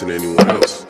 than anyone else.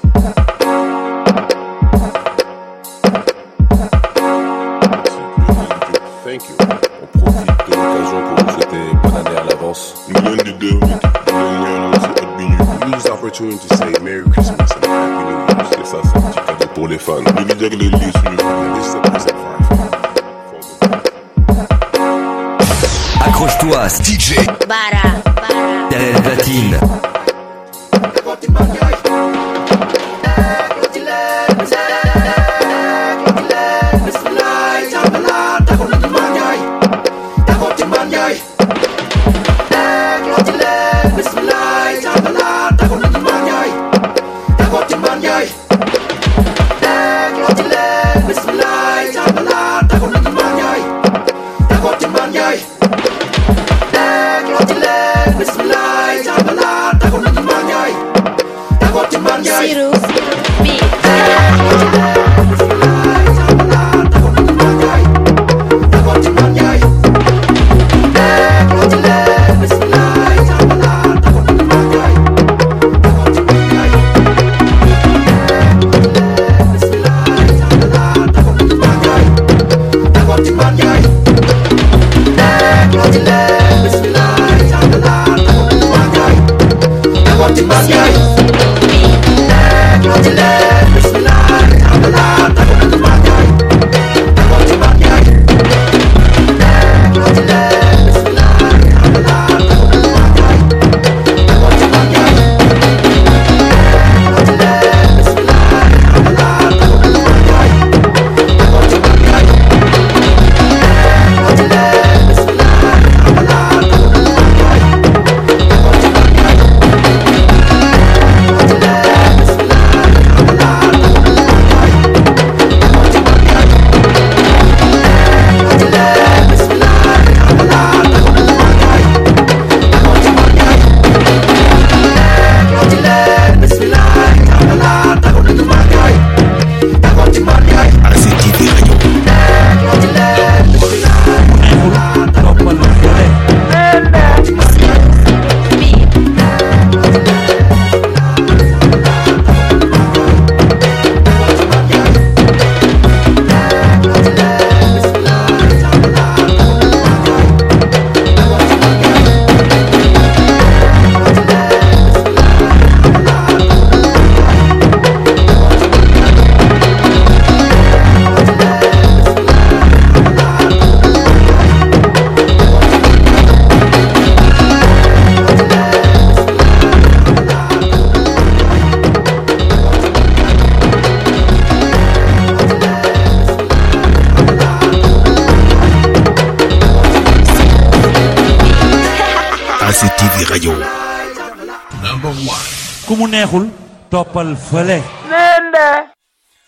Toppal fële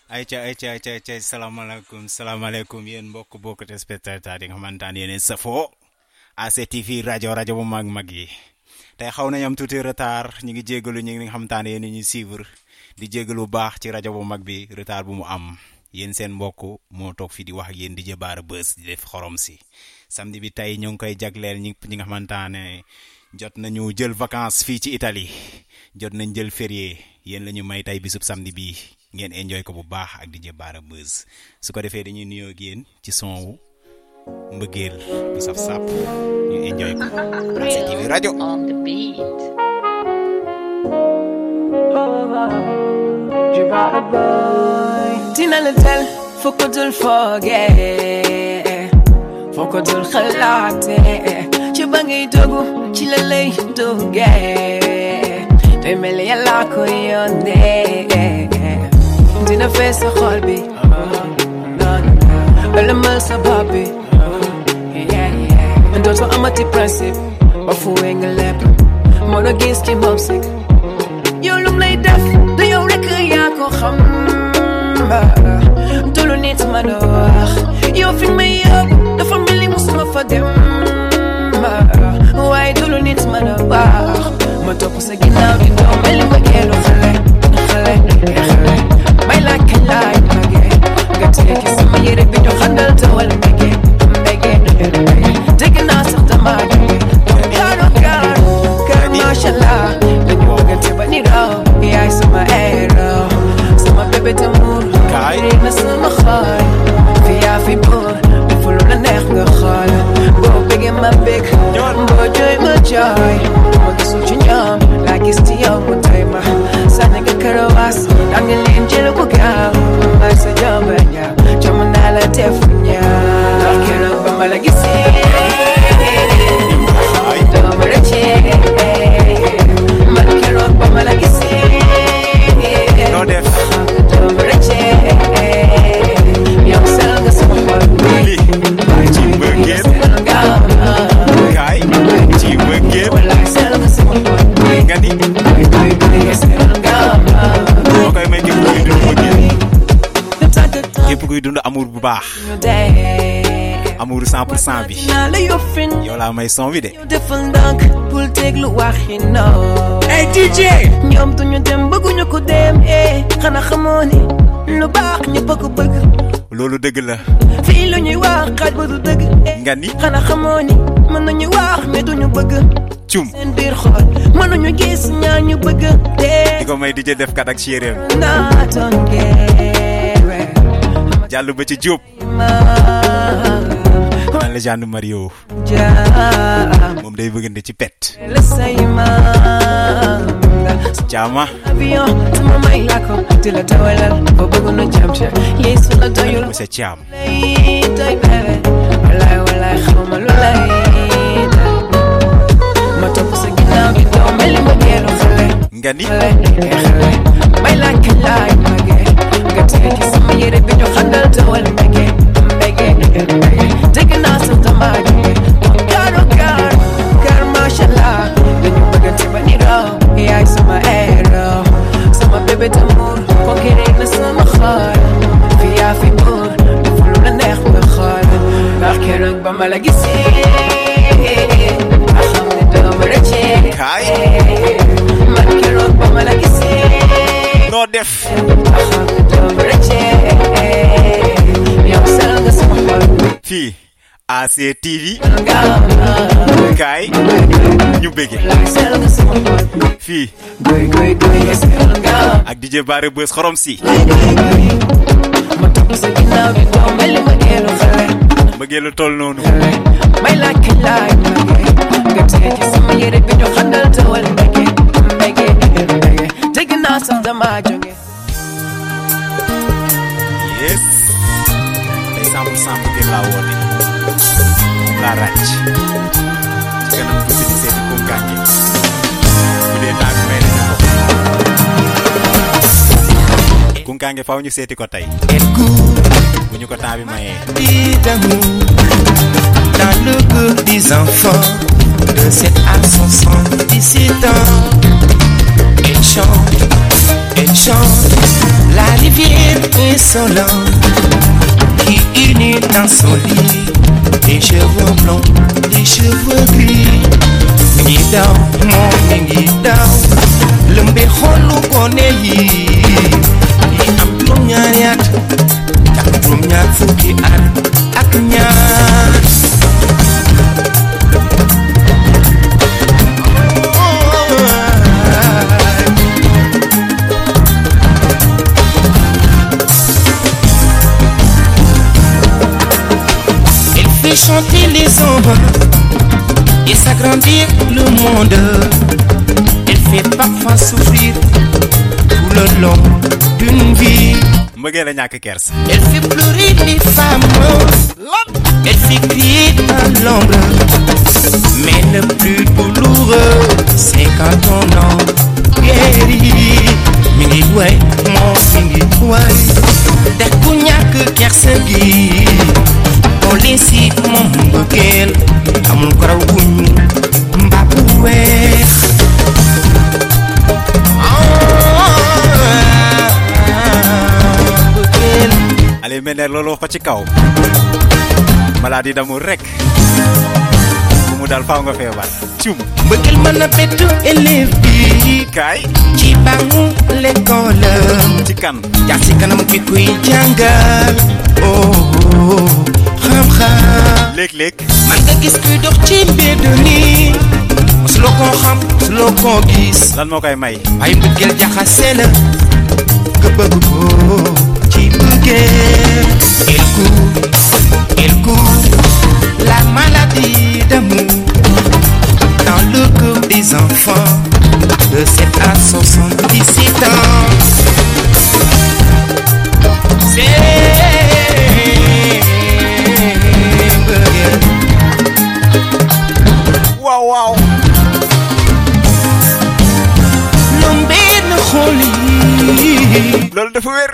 ayca ayca ayca ayca salaamaaleykum salaamaaleykum yéen mbokk mbokk te spectateur yi nga xamante ne yéen safoo ACTV rajo rajo bu mag mag yi tey xaw nañ am tuuti retard ñu ngi jégalu ngi nga xamante ne yéen ñuy suivre di jégalu baax ci rajo bu mag bi retard bu mu am. Yéen seen mbokk moo toog fii di wax ak yéen di jëbaara bës di def xorom si. Samedi bi tey ñu ngi koy jagleel ñi ñi nga xamante ne jot nañu jël vacances fii ci Italie jot nañ jël férié yéen la ñu may tey bisub samedi bii ngeen enjoy ko bu baax ak DJ Bara Buzz. Su ko defee dañuy nuyoo ak yéen ci son wu mbëggeel bu saf sàpp ñu enjoy ko. ACTV rajo On the beat. dina la tel foo ko dul foogee foo ko dul xalaatee ci ba ngay dogu ci la lay duggee ملي العكويوني دينا فيس قلبي ولما لسبابي ndoto ama depressive bafuwenga lep mono giski mopsik yow lum lay def Do yow rek yaa ko xam tolu need ma dox yow fi ma yëpp dafa but up say get down you know belly we get no fele no fele no fele my like a light again got to take some of your bit of handle to all make it make do it taking mashallah. When you get to bunny row yeah I saw my arrow. Saw my baby تمور قاعد نسمع خال فيا في بور بفلون نخ خال بو Sio mutema sana kakaro wasu Nangilim jilu kugaw Masa jomanya Chomunala tefunya Kakero bamalagis kuy dund amour bu baax. Amour 100 pour cent bi. Yow laa may son bi de. Hey DJ ñoom duñu dem bëgguñu ko dem eh. Xanaa xamoo ni lu baax ñëpp a ko bëgg. Loolu dëgg la. Fii lu ñuy wax xaaj ba du dëgg eh. Nga ni? Xanaa xamoo ni mën nañu wax mais duñu bëgg. Cum. Seen biir xol mënuñu gis ñaar ñu bëgg di te ko may DJ def kat ak jàll ba ci Diop man la genn Mario moom day bëggante ci pet. Jama. Monsieur Thiam nga Kai. Man, you're deaf. fii ACTV kaay ñu bëgge Fi. ak DJ Bare Beus xorom si. Bëggee lu toll noonu. May laaj ki laaj nga tege sama yére bi ñu xandal tawal mbëggee naa sax dama jóge. Yes. Tey 100 pour cent laa woote moom laa ràcc. Ci kanam tuuti di seeti ko gànge bu dee temps may nañu ko. Kunkaange faw ñu seeti ko tey. Bu ñu ko temps bi mayee. Dans le cœur des enfants De 7 à 77 ans. Elle chante, elle chante la rivière insolente qui unit dans son lit des cheveux blonds, des cheveux gris. Nidao, mon nidao, lumbe holu koneyi. Am juróom-ñaari at, ak juróom-ñaar fukki at ak ñaar. Chanter les hommes et s'agrandir le monde. Elle fait parfois souffrir tout le long d'une vie. Elle fait pleurer les femmes. Elle fait crier dans l'ombre. Mais le plus douloureux, c'est quand on en guérit. Mi ngi way moom mi ngi way te ku ñàkk leen si moom mbëggeel amul ko raw mbaa bu weex. Mender loolu wax ko ci kaw maladie d'amour rek. Mu dal faaw nga feebar cum mbëggeel mën a bett élève bi? Kaay ci bangu l'école ci kan kanam ki kuy jàngal oh oh, xam-xam léeg-léeg man nga gis kuy dox ci mbedd nii mosuloo koo xam mosuloo koo gis lan moo koy may. Waaye mbëggeel jaxase la. Nga bëgg ko ci mbëggeel il court il court la maladie d'amour. Dans le cœur des enfants. De 7 à 77 ans loolu dafa wér.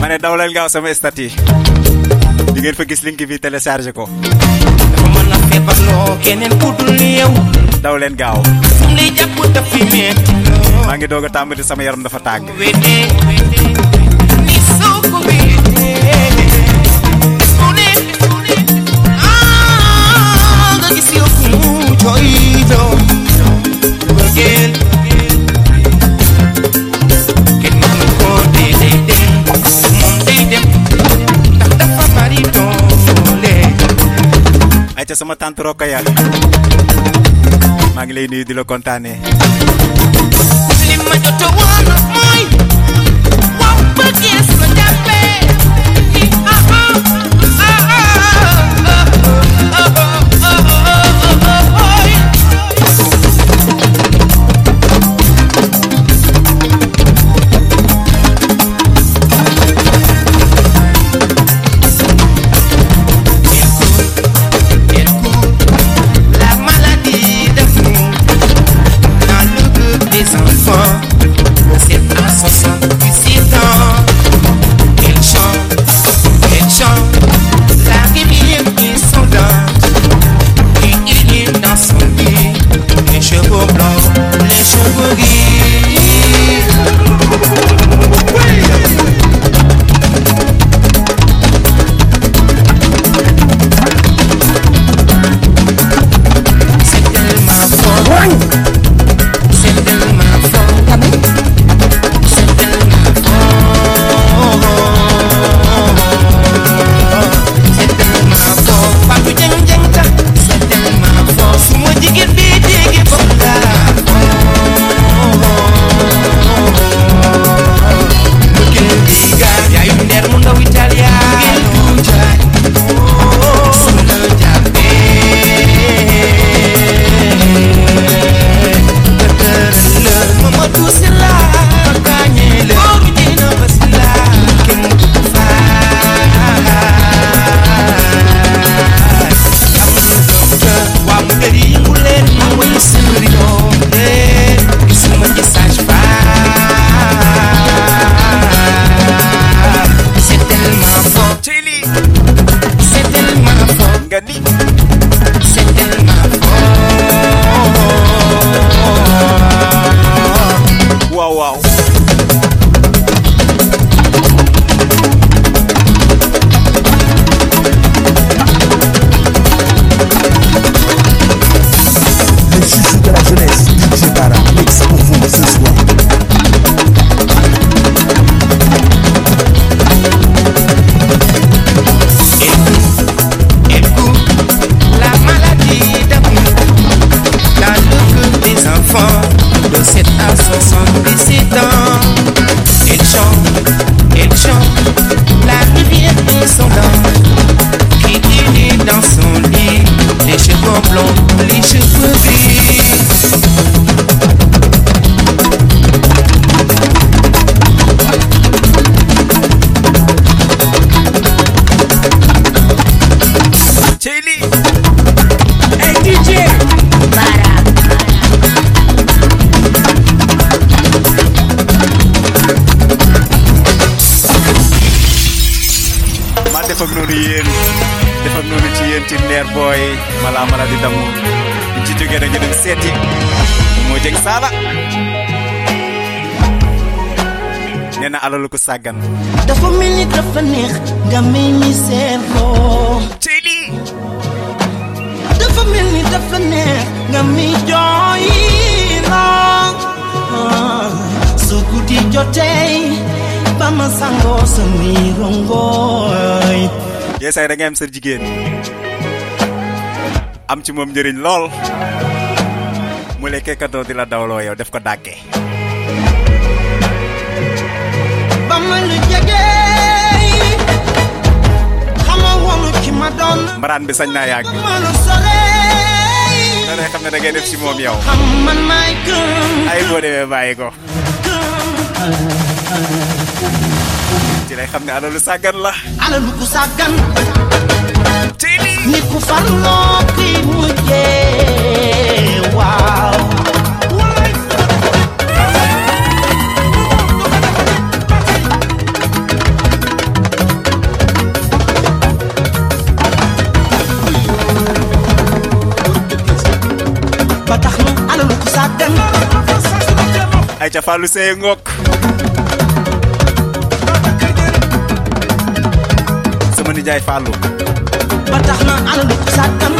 Ma ne sama di ngeen fa gis link bi ko. Dafa mën a feebar loo keneen ku dul yow daw leen gaaw. fu mu lay jàpp daf fi metti loo maa ngi doog sama yaram dafa ca sama tante Rokhaya maa ngi lay nuyu di la matoto jógee nag ñu dem seeti moo jeg saala nee na alalu ko sàggan dafa mel ni dafa neex nga may mi seetloo ci lii dafa mel ni dafa neex nga mi jooyloo su guddi jotee ba ma sangoo sa miirongooy yee say da ngay am jigéen am ci moom njëriñ lool mu lekkee kadoo di la dawloo yow def ko doon mbaraan bi sañ naa yàgg da ngay xam ne da ngay def ci moom yow ay boo demee bàyyi ko ci lay xam ne alalu sàggan la alalu ku sàggan ci nit ku farloo ca Fallou Seye Ngok. Sama nijaay Fallou. Ba tax na alalu sàkkam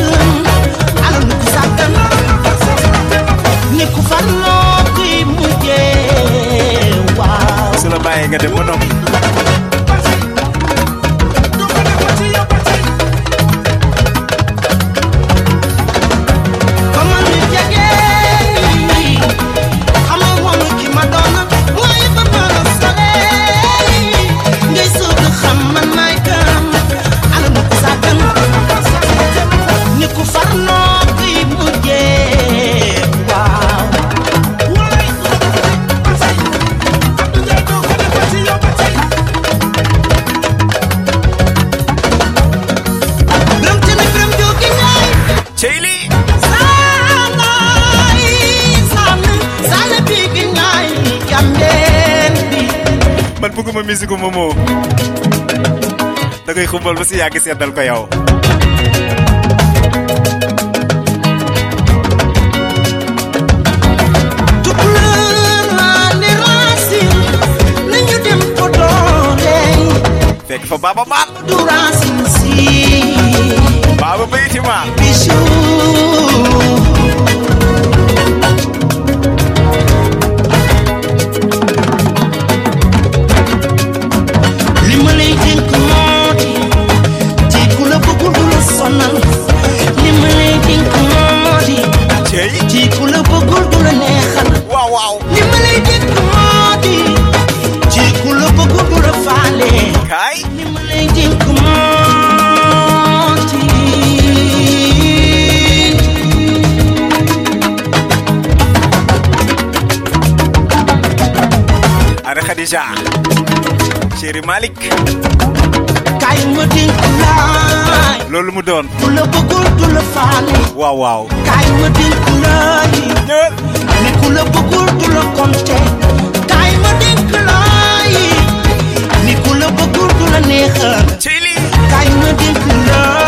Nanga de Monopoly. Musique moomoo da ngay xumbal ba si yàgg seddal ko yow fekk fa du racine si baaba bayti ma Malick kaay ma dénk laay loolu mu doon. Ku la bëggul du la faale. Waaw waaw. Kaay ma dénk laay ñëwal ni ku la bëggul du la compté. Kaay ma dénk laay ni ku la bëggul du la neexal cey lii. Kaay ma dénk laay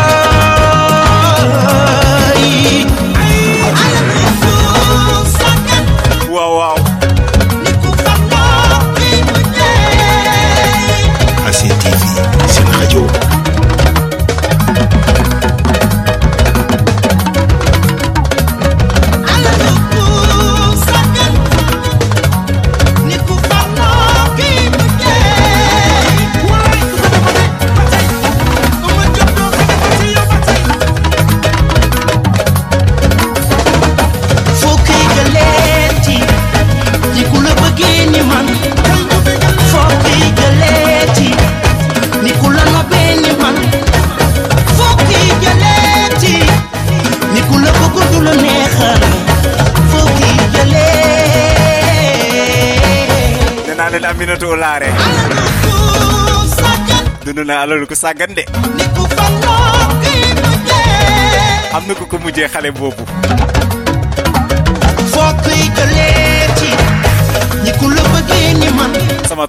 dund na alalu ku sàggan de am na ko mujjee xale boobu. Koy jëlee ci ñi ku la ni man sama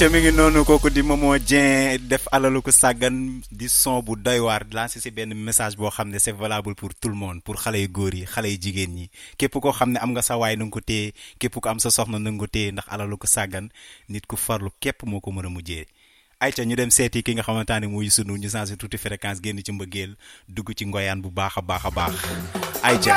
Aïcha mi ngi noonu kooku di Momo Dieng def alalu ko sàggan di son bu doy waar lancé si benn message boo xam ne c'est valable pour tout le monde pour xale yu góor yi xale yu jigéen ñi. Képp koo xam ne am nga sa waay na nga ko téye képp ko am sa soxna na nga ko téye ndax alalu ko sàggan nit ku farlu képp moo ko mën a mujjee. Aïcha ñu dem seeti ki nga xamante ne muy sunu ñu changé tuuti fréquence génn ci mbëggeel dugg ci ngoyaan bu baax a baax a baax. Aïcha.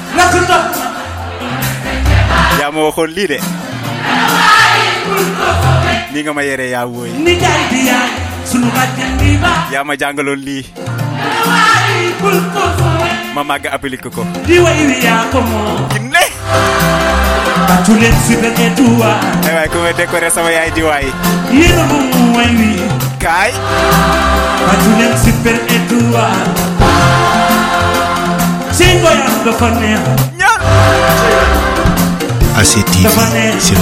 yaa ma waxoon lii de nii nga ma yere yaa wooy ni jaay di yaay sunu bàjjen bi baax yaa ma ko foowe ma màgg appliqué ko di way yaa ko moom Kiné bàccu leen si benn tuwa ay waay ku may décoré sama yaay di waay yéen a moom way wi kaay bàccu leen si benn tuwa Singo ya dafané ACTV seen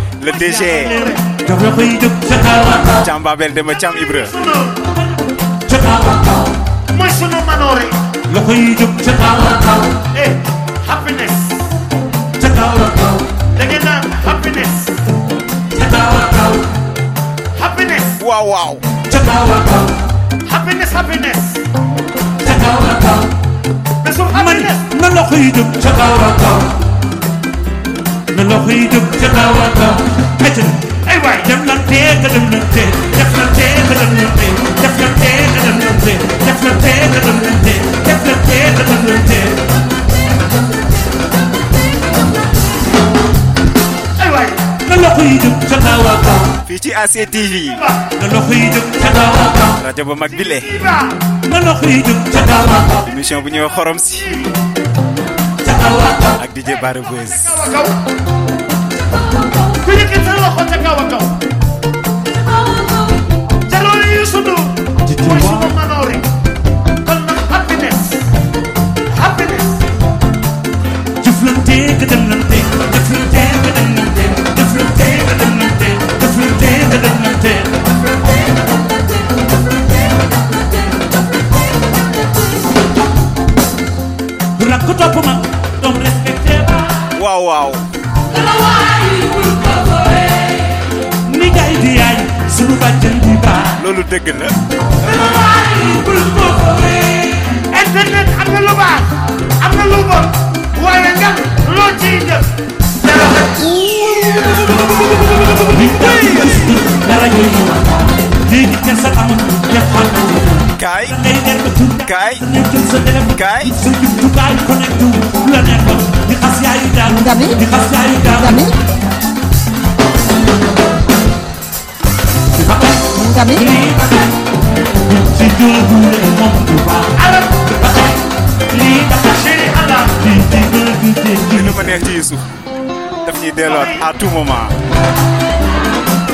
le DG Thiam Babel Demba Thiam Ibra mooy sunu manoore loxo yi jóg ca kaw la kaw eh happiness. Ca kaw la kaw da ca kaw happiness. Waaw ca kaw happiness ca kaw la kaw bésu na loxo yi ca kaw na koy dox ca kaw a kaw ayca ay waay dem lan tee ka dem lan tee def lan tee ka dem lan tee def lan tee ka dem lan tee def lan tee ka dem lan tee def lan tee ka dem lan tee ay waay na la koy dox ca kaw a kaw fii ci ACTV na loxo yi jóg ca kaw a kaw rajo bu mag bile. Na loxo yi jóg ca kaw a kaw émission bu ñëw xorom si. Ak DJ Buzz kaw ku yëkkati loxo ca kaw a kaw neexoon di xas yaayu daal di xas yaayu daal Kami? si jóobulee moom du baax alal lii dafa chéri Allah di di bëgg dégg lu ma neex ci Youssouf daf ñuy delloot à tout moment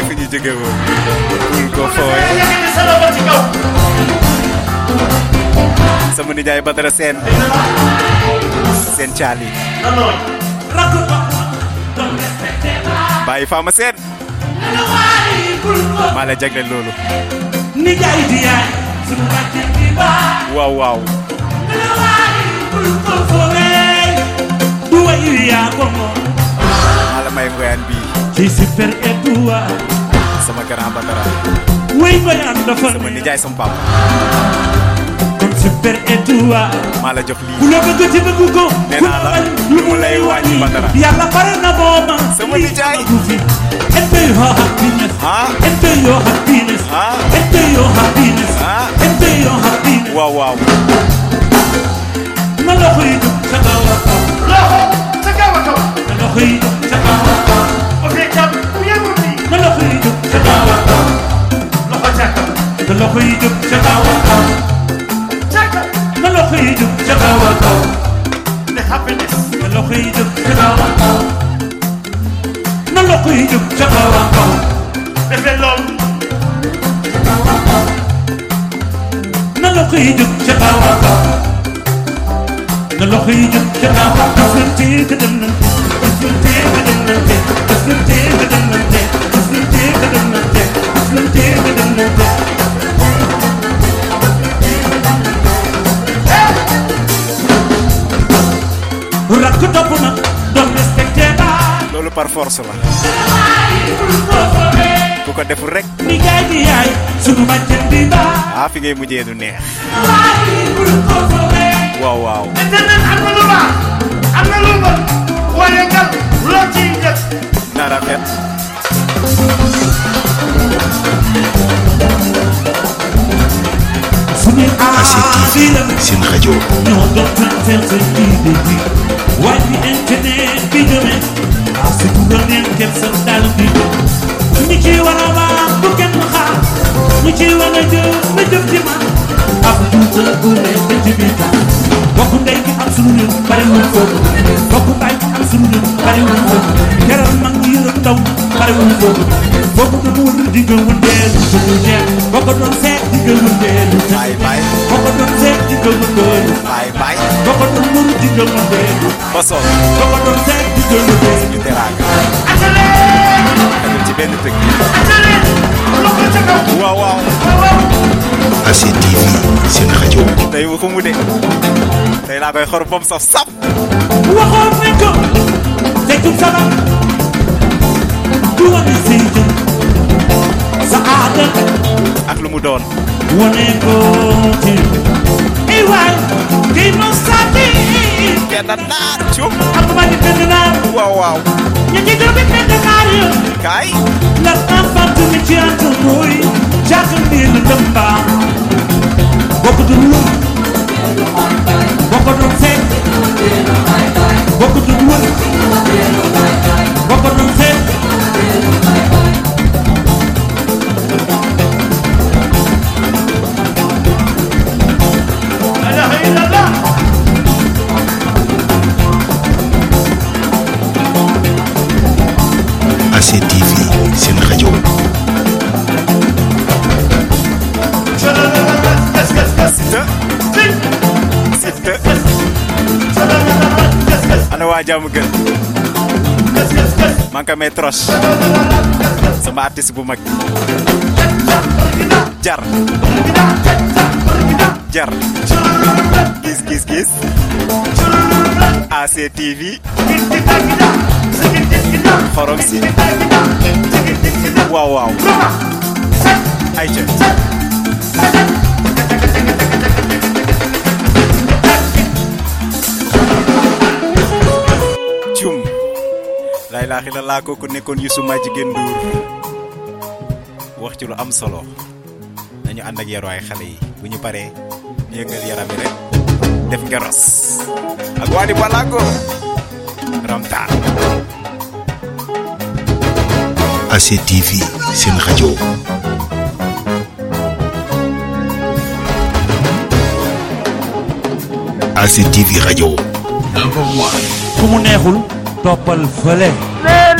fi ñu jóge woon ñu ko fooye yëkkati sa loxo ci kaw sama nijaay Badara Seen seen caali na nooy rakk ba doom respecté ba bàyyi faama seen maa la jagleel loolu ni gaay di yaay sunu bàjjen di baa waaw waaw bul ko foowee du wayu yaa ko moom maa la may ngoyaan bii ci super étoile sama super étoile maa la jox ku lii la bëgg ci bëgg ko. Nee ku naa la, bañ lu mu lay wàññi Badara. yàlla pare na booma Sama nijaay. du fi. Enjoy your happiness. Ah enjoy your happiness. Ah enjoy your happiness. Ah enjoy your happiness. Waaw waaw. Na loxo yi jóg ca kaw a kaw. Loxo ca kaw a kaw. Na loxo yi jóg ca kaw a kaw. O fee jàmm ku yemul nii. Na loxo yi jóg ca kaw a kaw. Loxo ca kaw. Na loxo yi jóg ca kaw a kaw. ca kaw na loxo yi jóg ca kaw a kaw ne happiness na loxo yi rakk topp na doom respecté ba loolu par force la ku ko deful rek ni gaay di yaay sunu bàjjen di baa ah fi ngay mujjee du neex waaw waaw internet am na lu baax am na lu bon waaye nga loo ciy def na rafet ACTV seen rajo ñoo doon planter seen idée bi waaye bi internet bi demee ah si ku la neex kenn sa dal bi ñi ci war a baax bu kenn xaar ñi ci war a jëf ba jëf ci man ab tuuta bu ne ba ci biir taal bokku ndey gi am sunu réew bari wul foofu bokku baay gi am sunu réew bari wul foofu teral mag ñi yërëm ndaw bari wul foofu bokku doon wër di gën wëndeelu sunu doon seet di gën wëndeelu baay baay doxandu mën digal ma beedu ba sol doxandu seet digal ma bees bi teraanga ci benn tëgg waaw waaw ACTV seen rajo. Tey bu ko mu de. Tey laa koy xor bom saf saf waxoon nañ ko. Tekkum sama du wane seytu sa aada. Ak lu mu doon. Wane ko ci waay kii ma sàddi kenn naar cum ak ma di benn naar waaw waaw ña ci gëm benn naar yo kaay la enfant mi ci antu mooy jàkk ni la dëmba bokk du lu. Bokk doon seet bokk du wër bokk doon seet Siteu Siteu ana waa jàmm gën. Man ka may troche sama artiste bu mag. Jar. Jar. Gis gis gis. ACTV xorom si. Waaw waaw. Ay ca lay laaxi la laa kooku nekkoon Youssou ma jigéen Ndour wax ci lu am solo nañu ànd ak yaruwaay xale yi bu ñu paree ñu yëngal yaram rek def ngeros ak Wally Ballago Ramtaan ACTV seen rajo ACTV rajo ku mu neexul toppal fële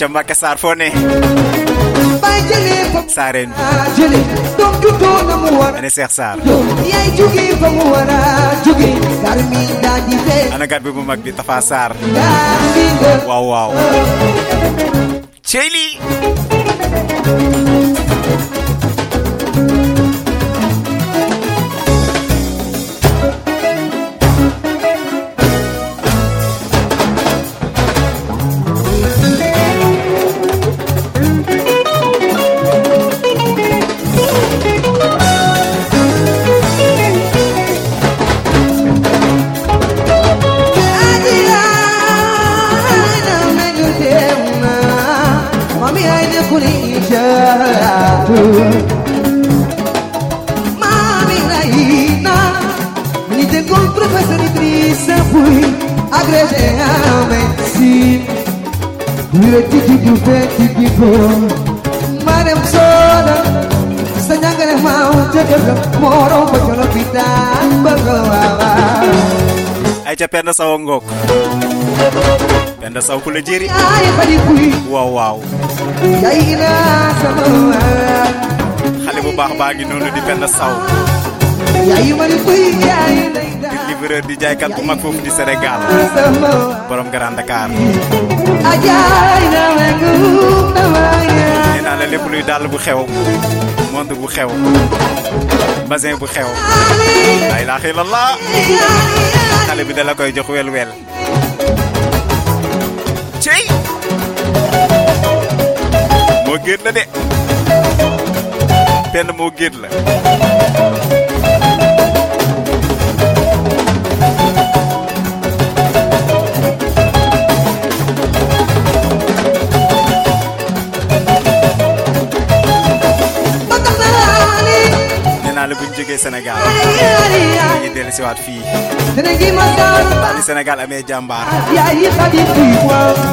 ca Mbacke Sarr foo ne Saareen ane Cheikh Sarr ana gat bi bu mag bi Tafa Sarr waaw waaw Penda Sow ngoog Penda Yai ina sama xale bu baax baa di Penda Yai di livreur di jaaykat bu di Sénégal borom Grand Dakar. Nee naa la lépp luy dàll bu xew. Monde bu xew. Basin bu xew. La ilaha xale bi dala koy jox wel wel cey! Moo génn de. Penn moo génn la. Jógee Sénégal dañuy dellu siwaat fii ni Sénégal amee jàmbaar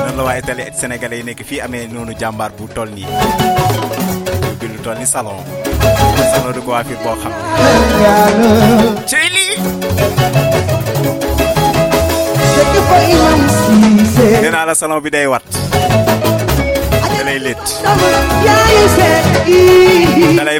noonu la waaye télé sénégalais yi nekk fii amee noonu bu toll nii toll ni salon salon de coiffure boo xam cey lii la salon bi day wat. Da lay lét da lay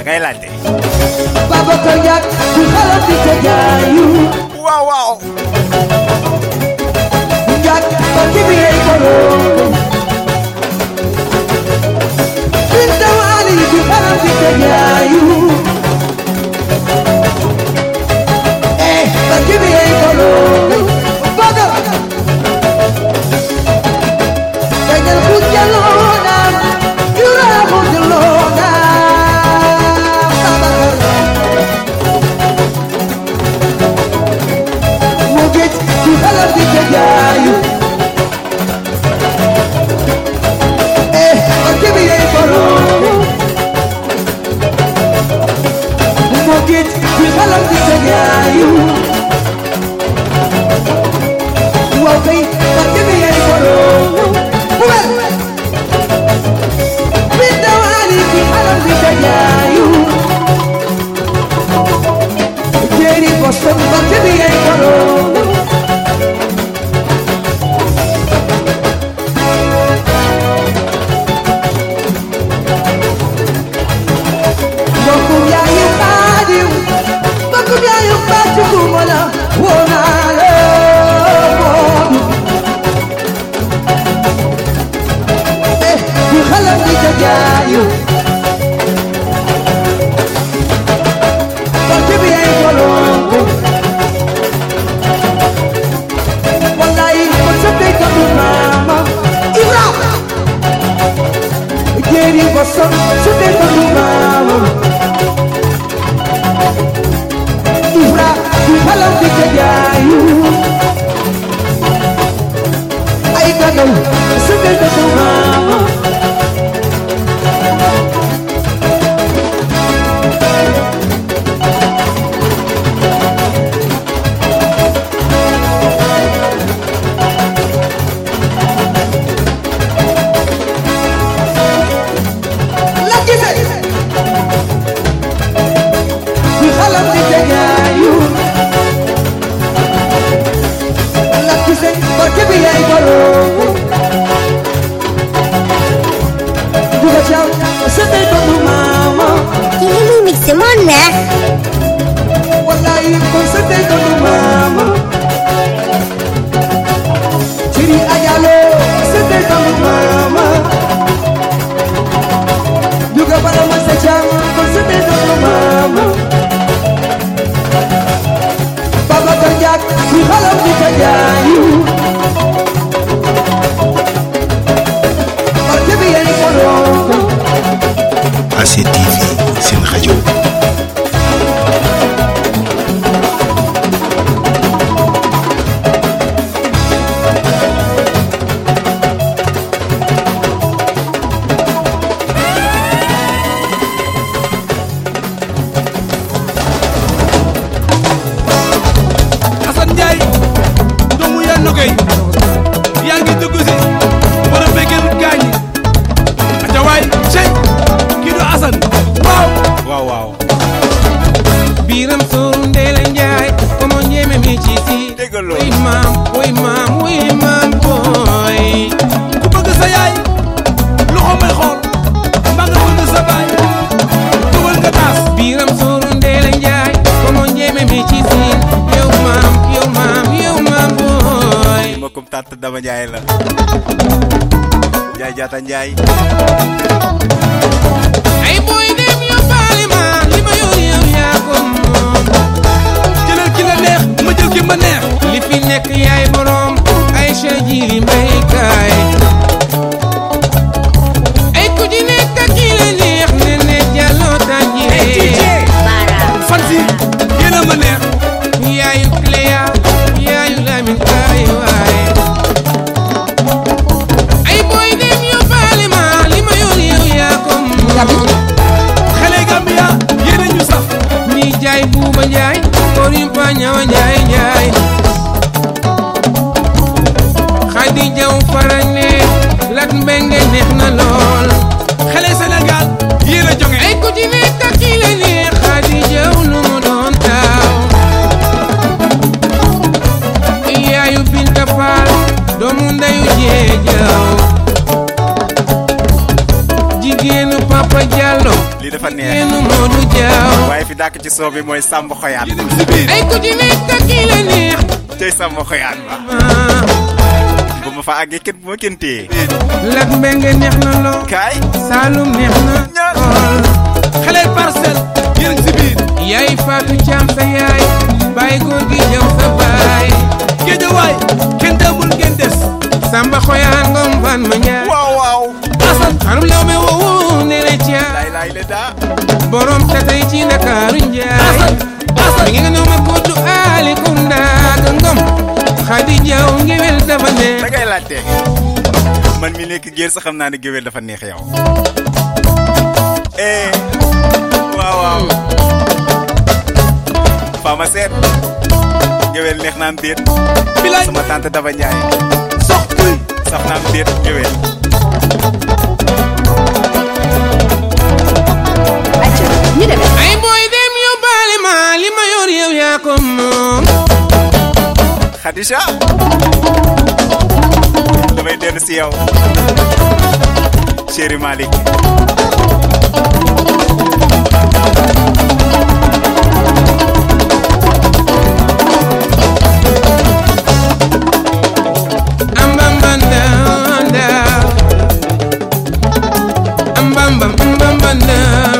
Acá adelante. Wow, wow. Give me a color. it, we balance it again. posso se devo rumavo Dura di palante che diaio Ai cagão se devo rumavo Waaye ci soo bi mooy Samba Xoyaan ay ku ci nekk ak ki la neex. Tey Xoyaan ba. Bu ma fa àggee kenn bu ma kenn téye Lat Mbengue neex na lool. Kaay. Saalum neex na lool. Xale parcelle. Yéen si biir. Yaay Fatou Thiam sa yaay. Baay góor gi jëw sa baay. Géejawaay. Kenn demul ngeen des. Samba Xoyaan ngom fan ma njaay waaw waaw. Asan xarum law me woowu nene borom tatay ci Ndakaaru njaay. Mi ngi nga ñëw ma kootu Ali Kounda ga ngom. Xadi Jaw ngewel dafa neex. Da ngay laajte. Man mi nekk géer sa xam naa ne géwél dafa neex yow. Eh waaw waaw. Fama Seet. Géwél neex naam déet. Sama tante dafa njaay. Sox kuy. Saf naam déet géwél. Ñu dem ay booy dem yóbbaale ma li ma yor yow yaa ko moom Khadija. Damay dellu si yow chéri Malick ambambanda ambambam ambambanda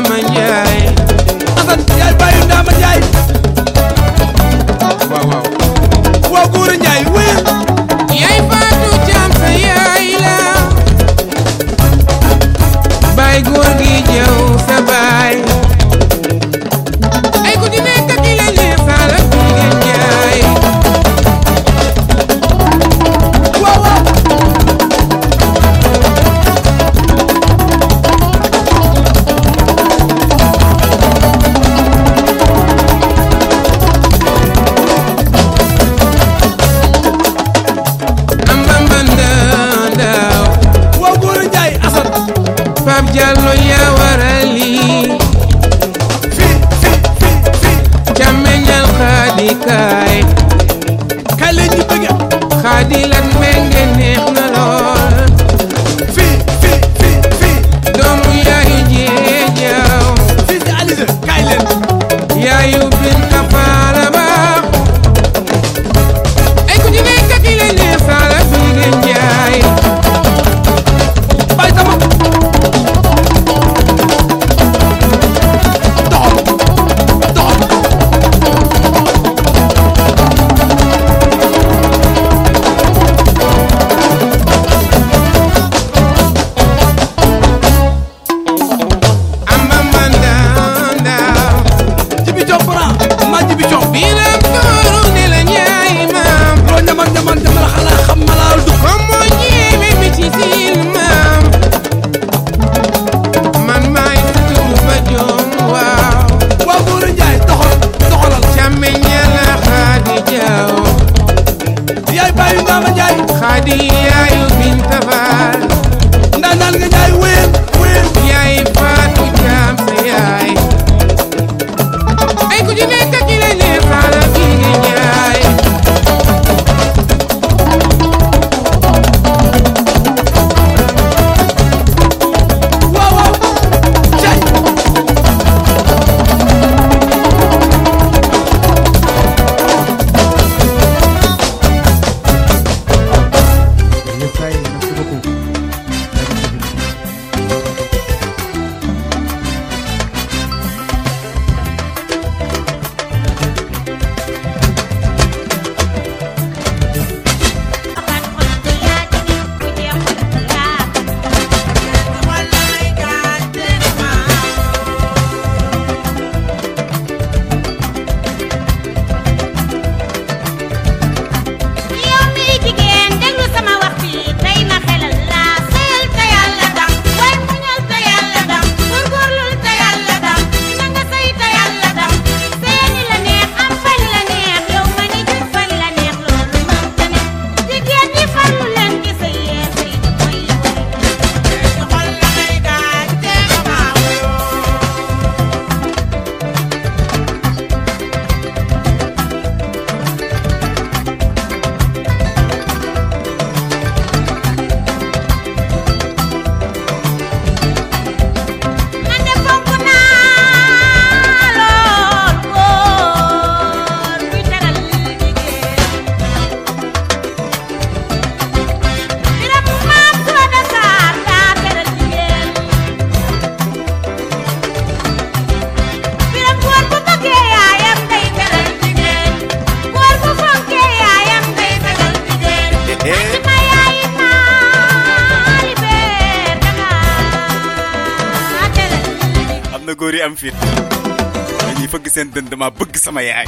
ma njaay sama yaay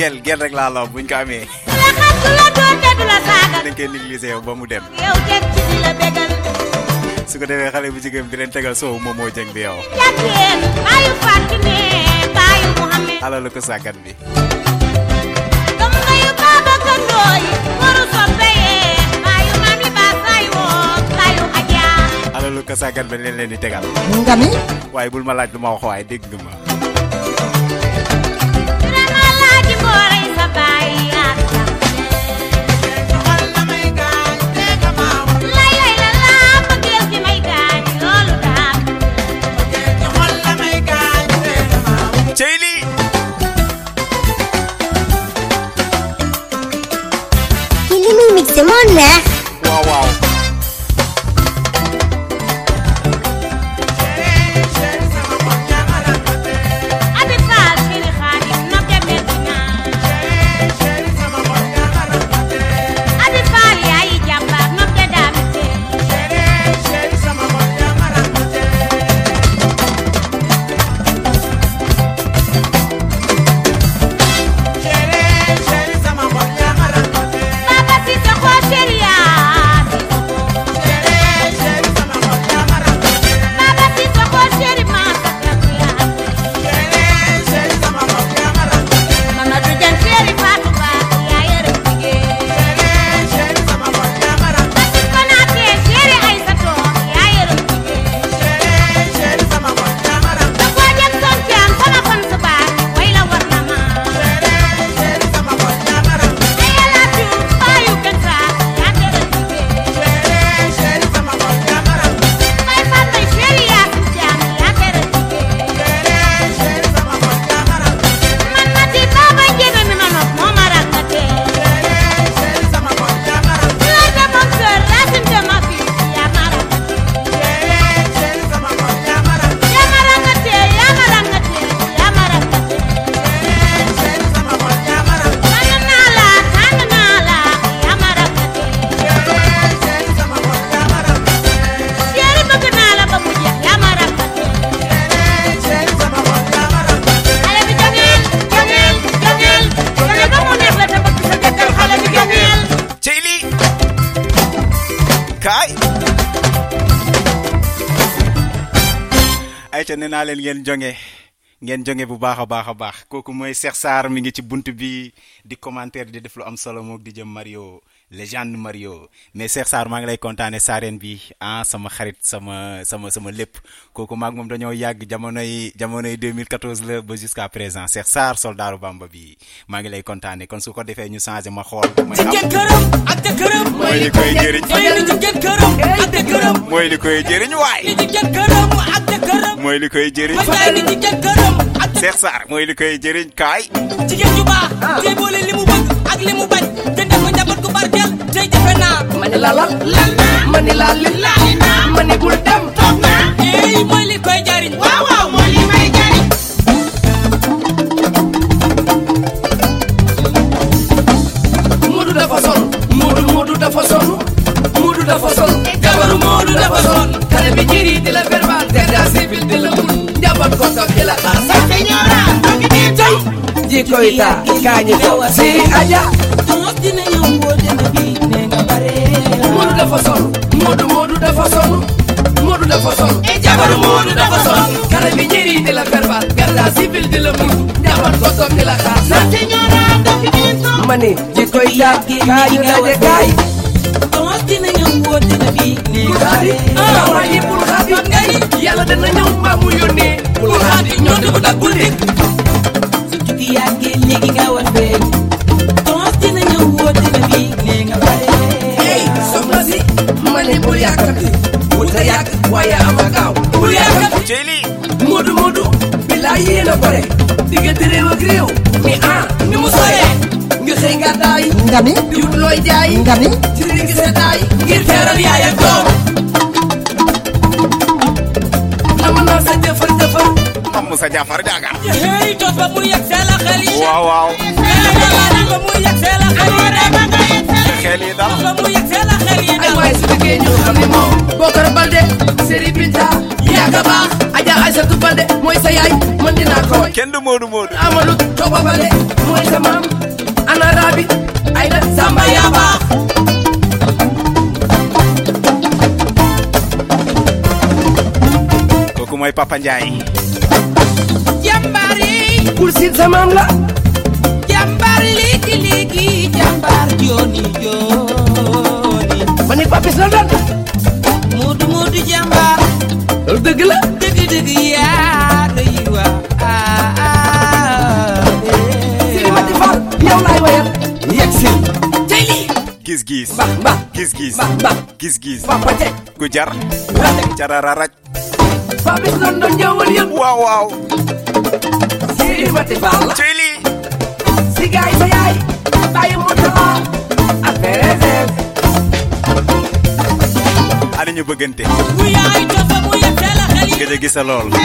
gel gel rek laa law buñ ko amee. La la saaga. Dañ koy négliger yow ba mu dem. Yow jeg ci di la bégal. Su ko defee xale bu jigéen bi di leen tegal soow moom moo jëng bi yow. Alalu ko sàkkat bi. Alalu ko sàkkat bi leen leen di tegal. Nga mi? Waaye bul ma laaj lu ma wax waaye dégg nga ma Come on, now. Naa leen ngeen jonge ngeen jonge bu baax a baax a baax. Kooku Mario légende Mario. Mais Cheikh Sarr maa ngi lay kontaane bi ah sama xarit sama sama sama lépp. Kooku maag moom dañoo yàgg jamonoy jamonoy 2014 la ba jusqu'à présent. Cheikh Sarr bi maa ngi lay kontaane kon su ko defee ñu changé ma xool. Mooy am jëkkëram ak jëkkëram mooy li koy jëriñ. Mooy li jëkkëram ak jëkkëram mooy li koy jëriñ waay. Li jëkkëram ak jëkkëram mooy li koy jëriñ li ak Cheikh Sarr mooy li koy jëriñ kaay. Jigéen ju baax tey boole li mu bëgg ak li mu bañ. Jëndee ko njaboot gu barkeel tey jafe naa. Ma ni la lal lal naa. ma ni la li laali naa. ma ni bul dem. Toog naa. Ey mooy koita kañi fo si aja amotine yow mbode nabi ne nga bare modu dafa sonu modu modu dafa sonu modu dafa sonu e jabaru modu dafa sonu kare bi ñeri de la verbal garda civil de la musu jabar ko tok la xaar sa señora dafi bi mani ji koita kañu daje kay amotine yow mbode nabi ne nga bare amani pour xati ngay yalla dana ñew mamu yone pour xati ñoo di ko dagul de waya ama gaw buliya ka jeli modu modu bilayi na bare digante rew ak rew mi ah ni mu sore nga xey nga day nga mi di wut loy jaay nga mi ci li nga sa day ngir teral yaay ak doom la xel yi waaw waaw ba mu yegg see la xel yi xel yi dal ba mu yegg see la xel yi ay waay su bëggee ñu xam ne moom Bokar Balde Seri Binta Yaga Ba Aja kenn du moodu moodu Amadou Toba Bale mooy sa maam ana rabi ay la samba yaa baax kooku mooy Papa Ndiaye jàmbaar yi bul siin sa maam la jàmbaar léegi léegi jàmbaar jooni jooni ma ni papis la doon Moodu Moodu jàmbaar loolu dëgg la dëgg dëgg yaa rëy wa Sëriñ Mati Fall yow laay wayal yegg si tey lii gis gis. Mbax mbax gis gis. Mbax mbax gis gis. Papa teg ku jar carararaj papis doon ñëwal yëpp waaw waaw Sëriñ Mati Fall la cey lii si gaay sa yaay bàyyi mu tala affaire ana ñu bëggante. Bu yaay dafa mu yëppee la xel yi gëj a gisa lool mu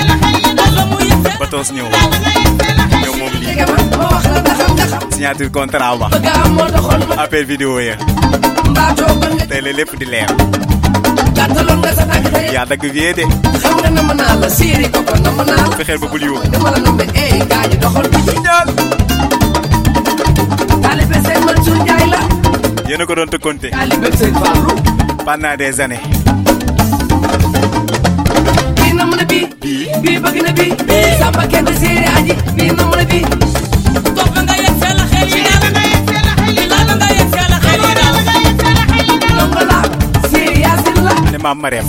signature contrat appel vidéo ya. Tey lépp di leer gàttaloon nga sa tànk tey yaa dagg vie de. Xam nga nama naa la séeri ko ko nama naa la fexeel ba bul yóbbu dama la nombe eh gaa ñu doxal bi ci ñaan taalibe seen Mansour Njaay la yéen a ko doon tëkkonte. Taalibe seen Fallou pendant des années. Bii. Nam na bii. Bii bëgg na bii. Bii samba kenn séeri aji. Bii nam na bii. Ne maam Mariam.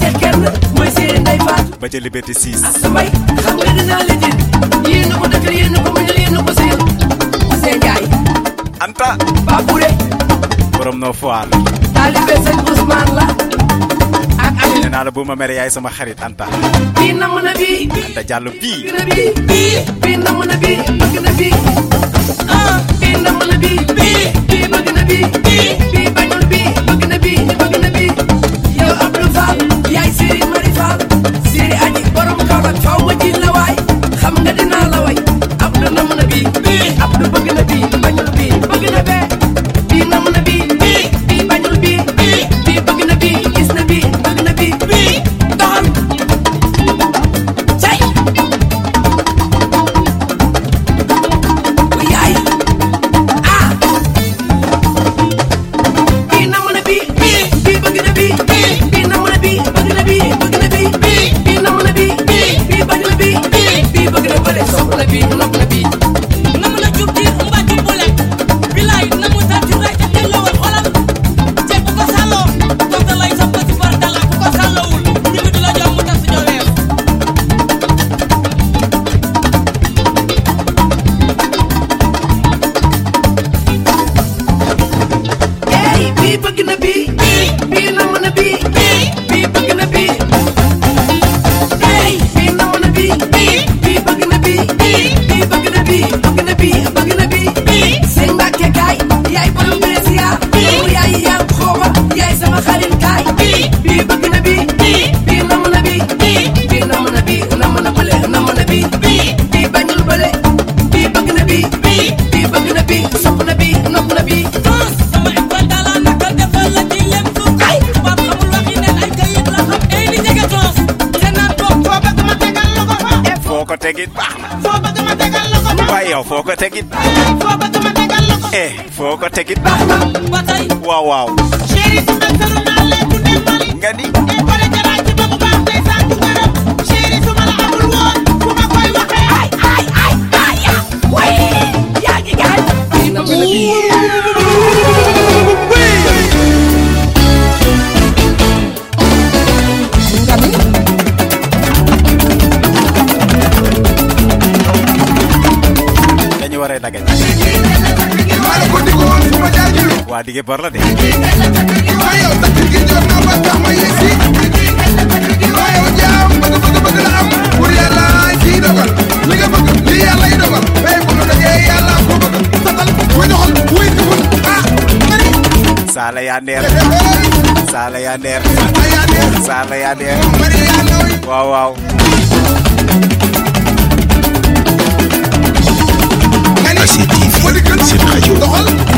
Ba ca Liberté 6 Asta Mbay xam nga dinaa la jël yéen ko dëkkal yéen ko muñal yéen ko sëyal Seen Njaay Anta. Babure. Borom noo foire taalibe sëñ Ousmane la. Ak Amin nee naa la bu ma mere yaay sama xarit Anta. bii nam na Anta na bii bii bii nam na bii bëgg na ah nam na bii Abdul Bagi waa dige bor la de saala yaa ndeer saala yaa ndeer saala yaa ndeer waaw waaw ACTV, cette radio.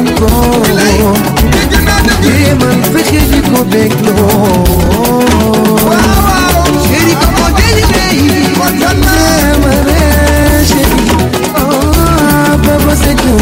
man fece di ko beklo Sheri Oh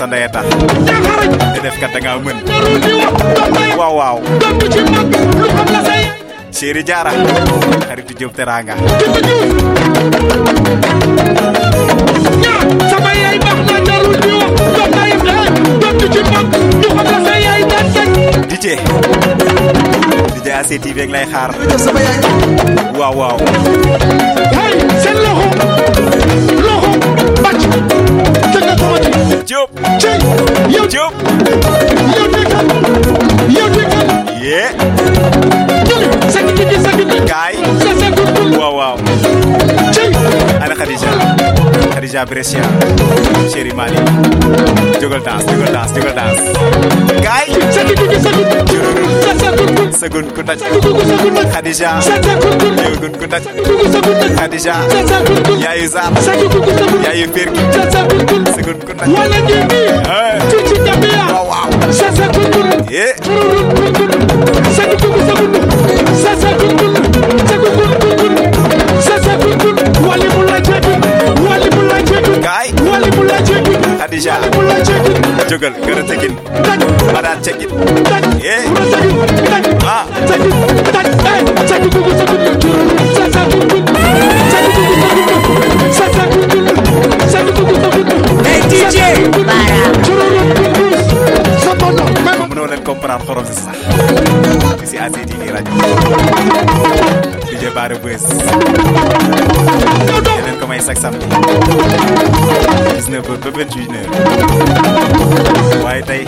sa te def kat da ngaa mën waaw waaw chéri jaara xaritu Jóob teranga sama yaay baax na jarul di wax doom ndayam DJ. DJ ACTV ak lay xaar waaw waaw hey seen loxo loxo bàcc teg na sama Jóob ci yow Jóob yow dëkkal yow dëkkal yee jëli sa gi gi sa gi gi kaay sa sa waaw waaw ci ana Khadija Khadija, Brescia, Sherry Mali, Jugal Dance, Jugal Dance, Jugal Das. Guy, Sagun Kutaj, Khadija, Yugun Kutaj, Hadija, Yayu Zab, Yayu Pirki, Sagun Kutaj. Wala Dimi, Chichi Tabia, Sasa Kukun, Turun Kukun, Sagun Kukun, Sagun Kukun, Sasa Kukun, Sagun Kukun. Jegi Khadija mu la jegi jógal gën a tegin taj badaat cegin taj yee mu la jegi taj DJ Bara Buzz. Yeneen ko may sax samedi. 19 heures ba 21 heures. Waaye tey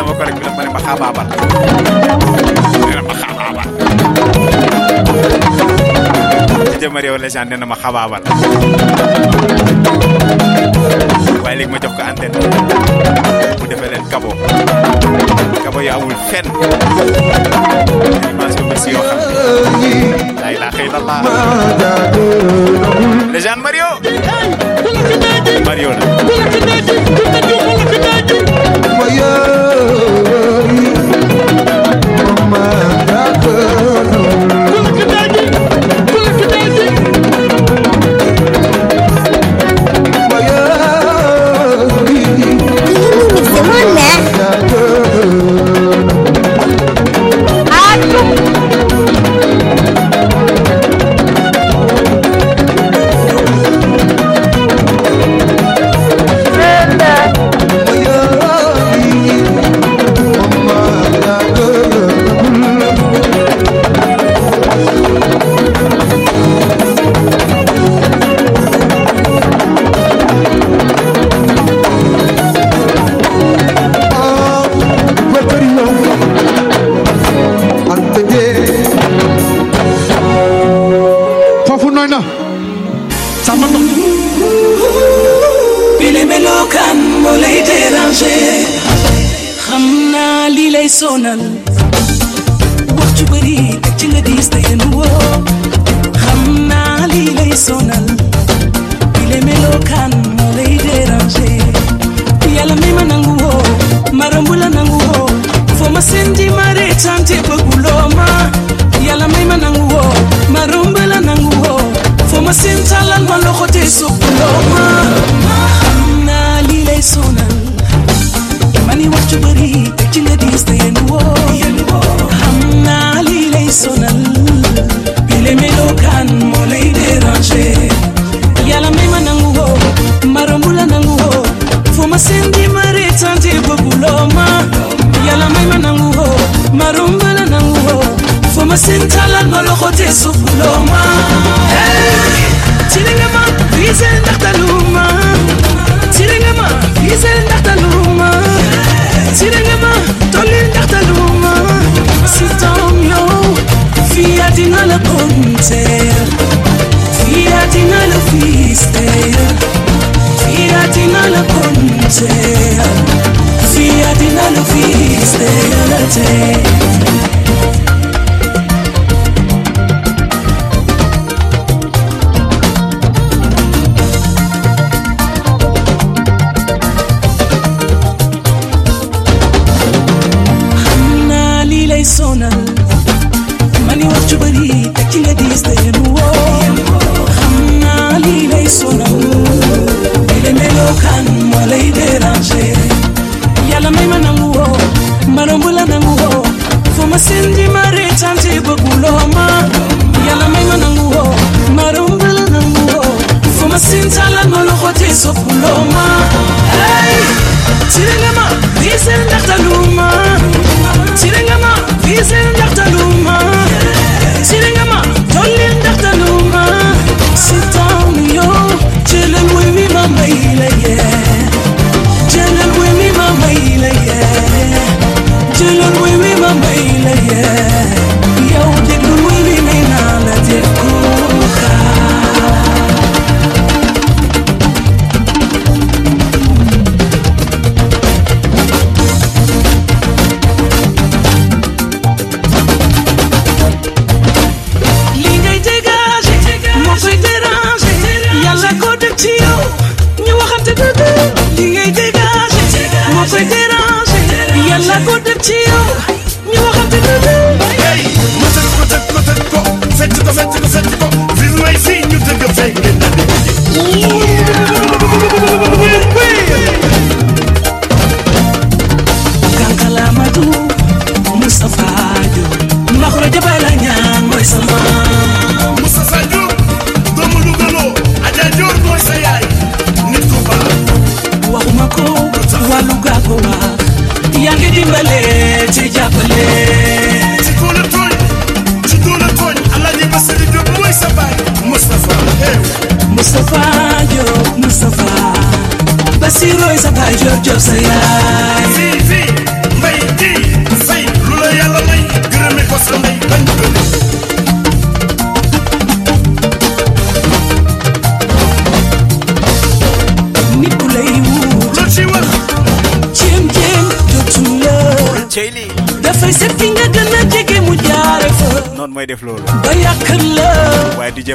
sama collègue bi la ma ne ma xaabaabal. Ma ne ma xaabaabal. DJ Mario Légende nee na ma xaabaabal waaye léegi ma jox ko antenne mu defee leen kabo kabo yu amul fenn animation bi si yoo xam ne laa ilaaha illallah Légende Mario Mario la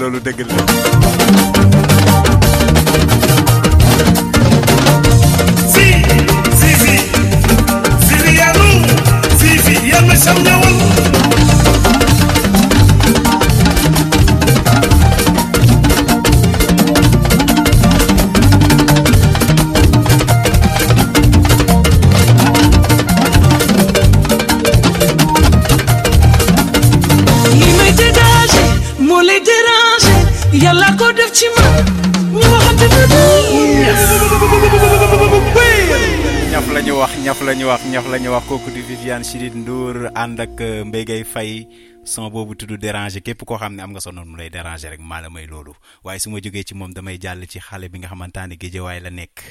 loolu dëgg la. La ñu wax ñaf la ñu wax kooku di Viviane Chidid Ndour ànd ak euh, Mbaye Gueye Faye son boobu tudd déranger. Képp koo xam ne am nga son noonu mu lay déranger rek maa la may loolu. Waaye su ma jógee ci moom damay jàll ci xale bi nga géejewaay la nekk.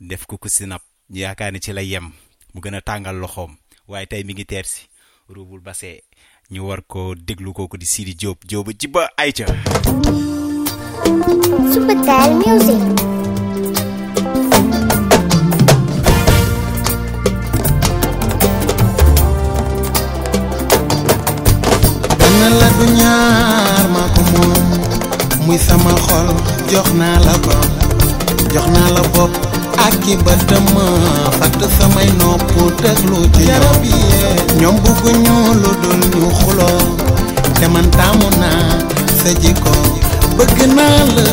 Def ko ku sinap ñu yaakaar ni ci la yem. Mu gën a tàngal loxoom. Waaye tey mi ngi teer si. Basee ñu war ko déglu kooku di Sidi Diop. Diop ci ba ayca Supatel Music. Ñaar maa ko moom. Muy sama xol jox naa la naa la bopp ak ki bëtam fatt samay nopp déglu ci yarab yi. Ñoom bugguñu lu dul ñu xuloo. Te man taamu naa sa jikko. Bëgg naa la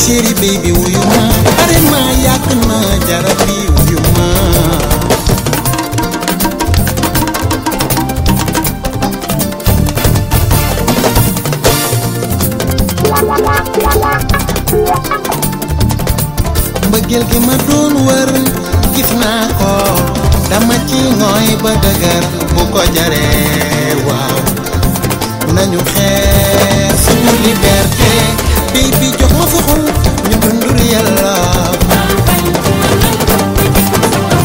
chéri baby wuyu ma. Pare ma yàgg na jarab yi wuyu ma. Mbëggeel gi ma doon wër gis naa ko dama ci ngooy ba dëgër bu ko jaree waaw. Nañu xeer suñu liberté baby jox ma sa xol ñu dundur yàlla.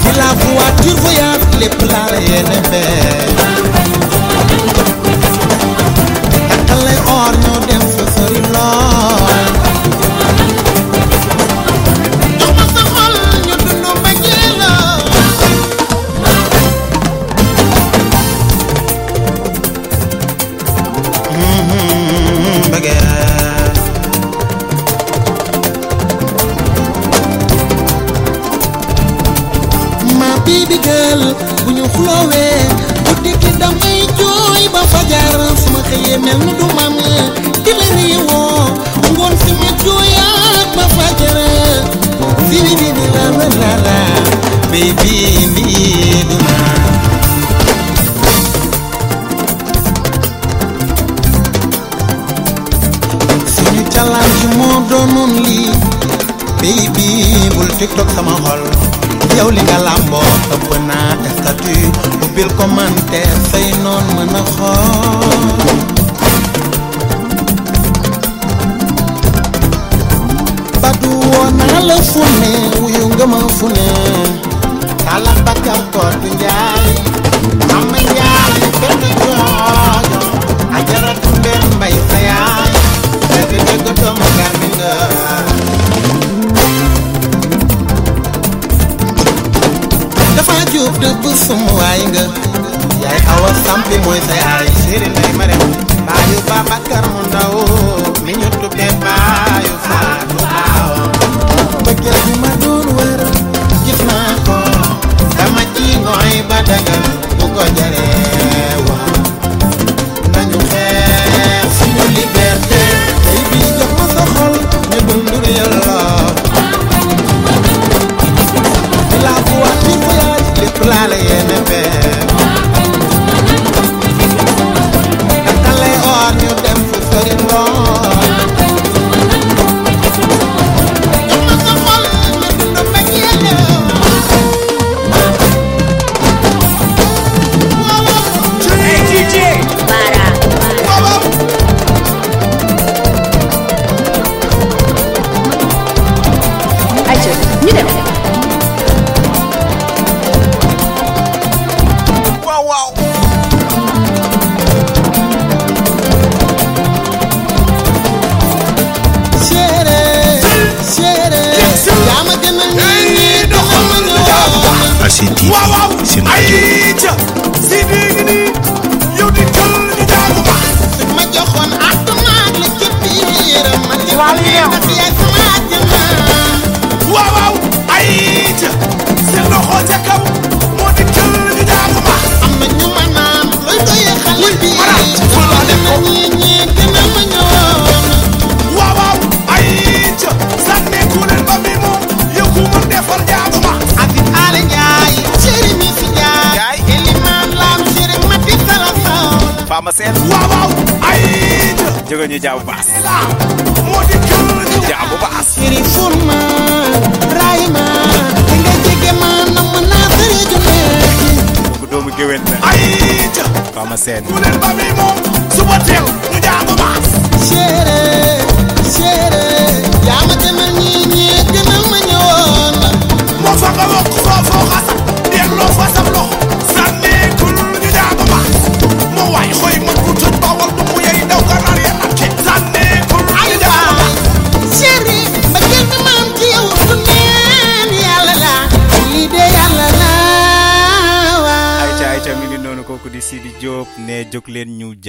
Ci la voiture voyage lépp laa la yéene takkal lay or ñoo dem fa sori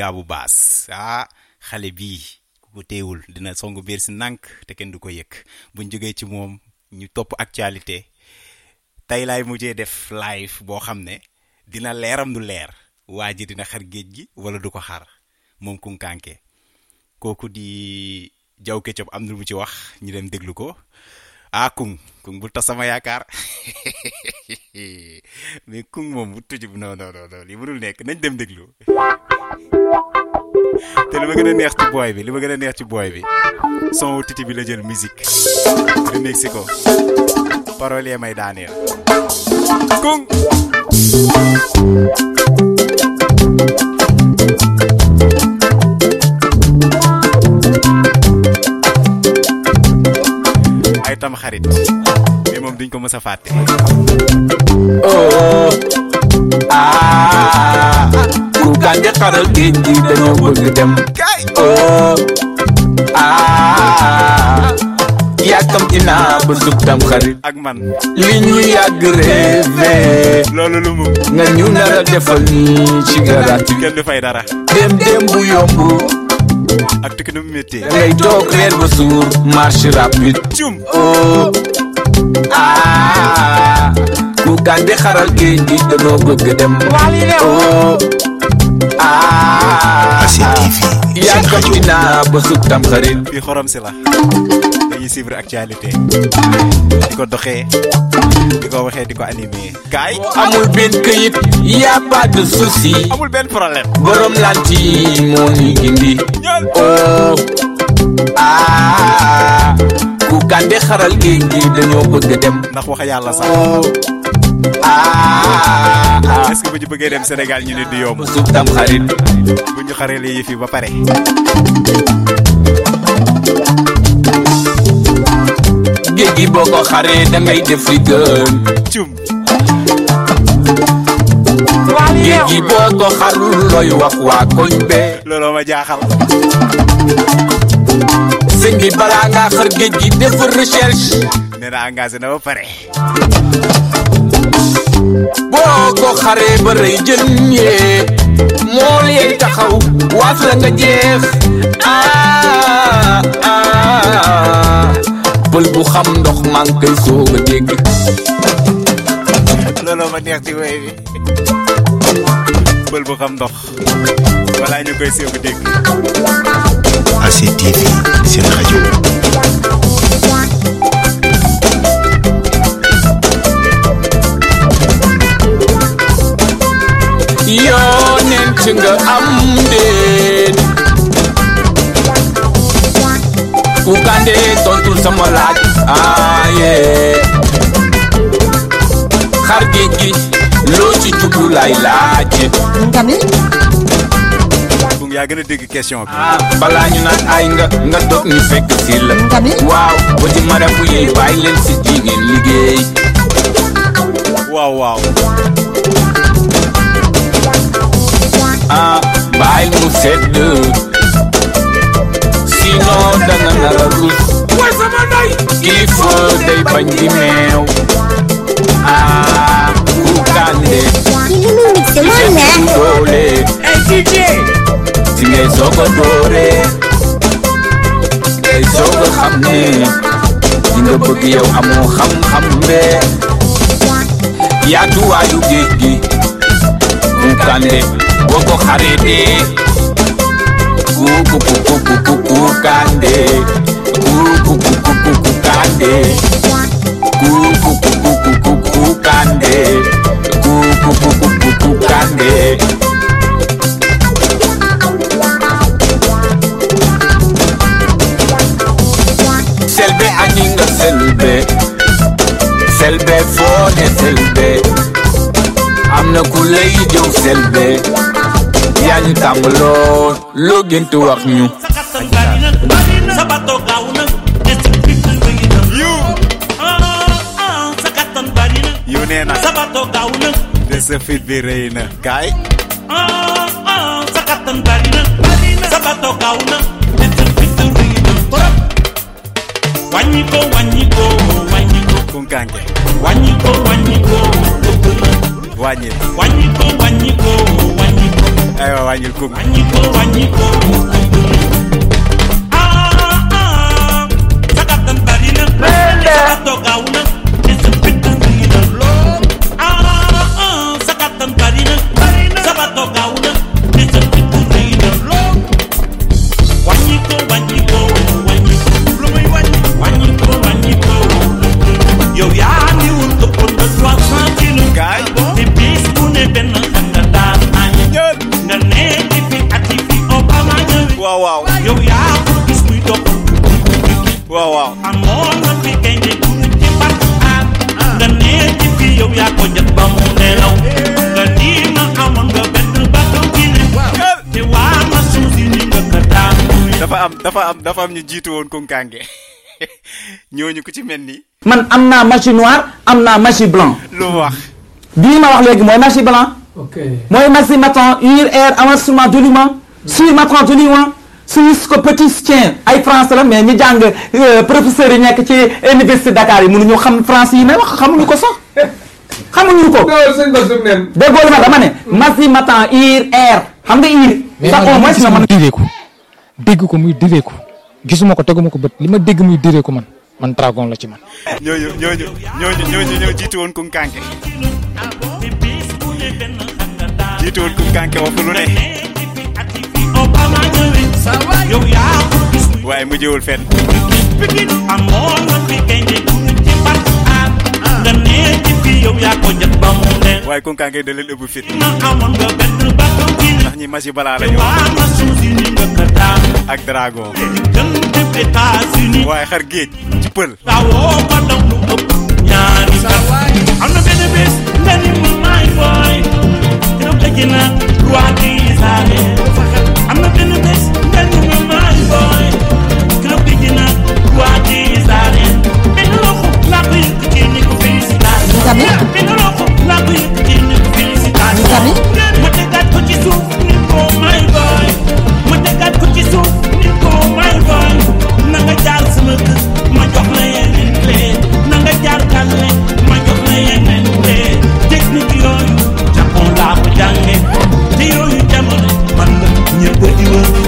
Ya jaabu baas ah xale bii ku ko teewul dina song biir si nànk te kenn du ko yëg buñ jógee ci moom ñu topp actualité. Tey laay mujjee def live boo xam ne dina leeram du leer. Waa ji dina xar géej gi wala du ko xar. Moom kunkanke. Kooku di jaw keccob am na mu ci wax ñu dem déglu ko. Ah kung kung bu ta sama yaakaar. Mais kung moom bu tuj non non non li mënul nekk. Nañ dem déglu. te li ma gën a neex ci booy bi li ma gën a neex ci booy bi son titi bi la jël musique. Remixé ko. Parole yee may daaneel. Kung! Ay tam xarit. din ko masafate. Oh, ah, Uganda karal kindi dañoo bëgg dem. Kay. Oh, ah, yàkkam dinaa ba sub tam xarit. Ak man. Li ñu yag rêvé. lolu lu mu. Nga ñu na a defal ni ci garaat. Kenn du fay dara. Dem dem bu yomb. Acte que nous mettez. Reito, créer mesure, marche rapide. Tchoum. Oh. Ah. Koukande xaral ki di dono bëgg dem. Oh. Ah. ACTV. Naa ba sub tam xarit fii xorom si la dañuy suivre actualité di ko doxee di ko waxee di ko animé kaay amul benn këyit y'a pas de souci amul benn problème borom lanti moo ni gindi oh. Ah. Ku kande xaral géej gi dañoo bëgg dem ndax wax yàlla sax ah est-ce que bu ñu bëggee dem Sénégal ñu ne du yomb? Sub tam xarit. Bu ñu xarelee yëf yi ba pare. Géej gi boo ko xaree da ngay def li gën. Cum. Géej gi boo ko xarul looy wax waa koñ be. Looloo ma jaaxal. Sëñ bi balaa ngaa xar géej gi defar recherche. Nee na engagé na ba pare. Boo ko xaree ba rëy jën yee taxaw waaf la nga jeex. Ah ah pël bu xam ndox maa ngi koy soog a dégg. Looloo ma neex ci woy bi. Bël bu xam ndox. Balaa ñu koy séebu dégg. ACTV seen rajo yonent nga am déet ku kande tontul sama laaj aaye xar géej gi loo ci jublu lay yaa gën a dégg question bi. Ah balaa ñu naan ay nga nga toog ñu fekk si la. Waaw ba ci marabu yi bàyyi leen si ji ngeen liggéey. Waaw waaw. Ah bàyyi mu sedd. Sinon danga nar a rus. Way sama ndey. Kilifa day bañ di meew. Ah ku kande C'est mon mère. doole. Hey DJ tinge sogo dore ngay sogo xam ne li nga bëgg yow amoo xam-xam be yaatuwaayu géej gi buukande boo ko xaritee kuukukukukukukuukande kuukukukukukuukande kuukukukukukuukande kuukukukukukuukande selbe fone selbe am na ku lay jëw selbe yaa ñu tàmm lool loo gént You, ñu yu nee na sabato gaaw na de fit bi rëy na gaay sa kattan sabato gaaw na de sa fit rëy When you go, when you go kunkanke wanyiko wanyiko. Wanyiko, wanyiko wanyiko wanyiko. Aywa Wanyiko, Wanyiko, wanyiko wanyiko. Ah ah, ah. sagatam barina sagato gauna dafa am dafa am ñu jiitu woon kunkange ñooñu ku ci mel ni. Man am naa machine noir am naa machine blanc. Lu mu wax. Bii ma wax léegi mooy machine blanc. Mooy machine matin ur air avancement doliment sur matin doliment suisse ko petit tien ay français la mais ñi jàng professeurs yi nekk ci université Dakar yi mënuñu xam français yi may wax xamuñu ko sax. Xamuñu ko. Déggoo li ma dama ne. Machine matin ur air. Xam nga ur sax au moins nga mën deg ko muy diré ko. Gisuma ko teguma ko bet lima deg muy diré ko man man dragon la ci man. Ñoy ñoy ñoy ñoy ñoy ñoy jitu won woon kum jitu won woon kum wa ko lu ne. Way mu jëwul fenn. Way kon kànke da leen ëpp fit. Ñi masi bala la ñu ak dragon. Waaye xar géej ci pël. Am na benn bés nga ni ma maay booy dina you.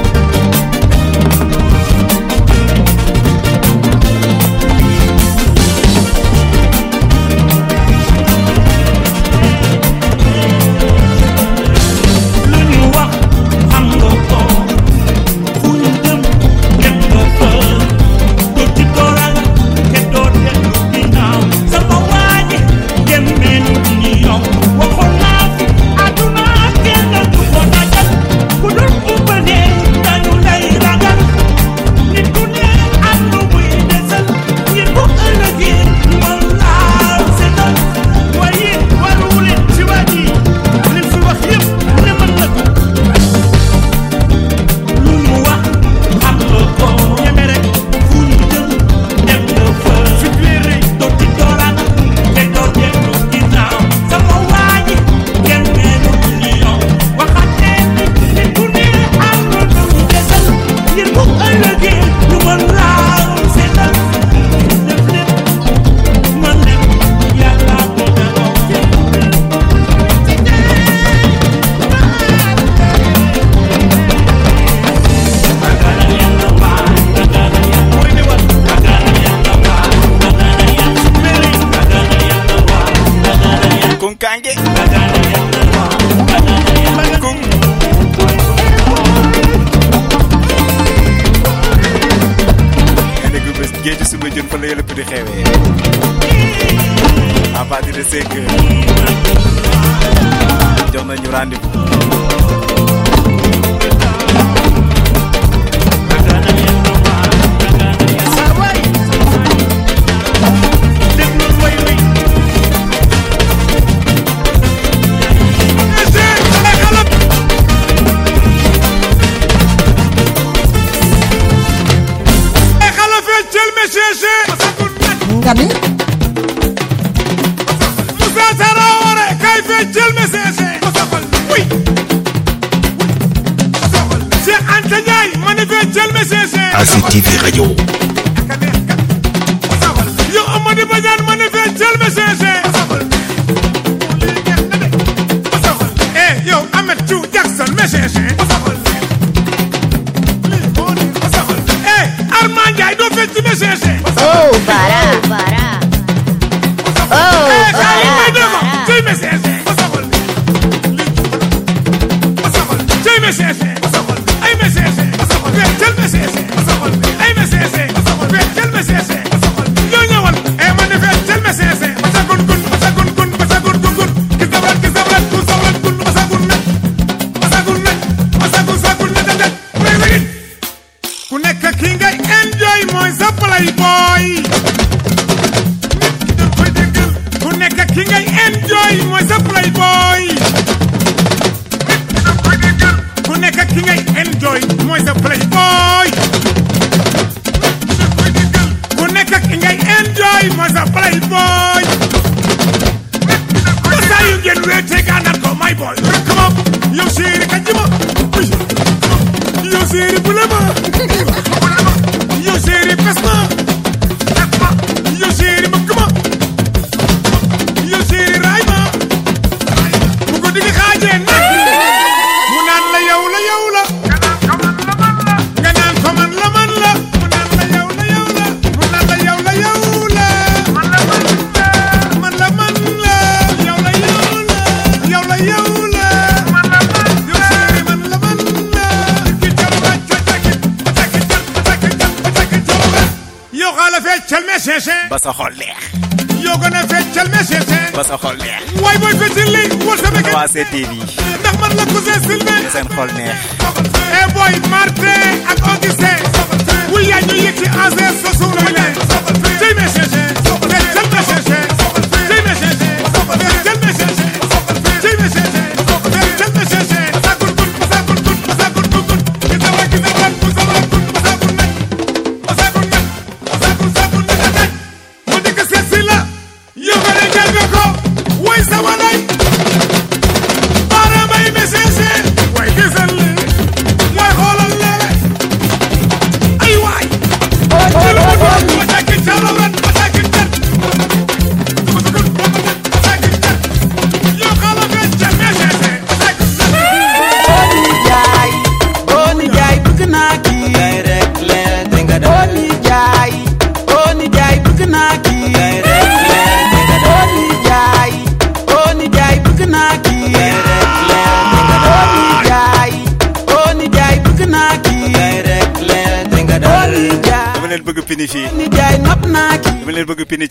Baby.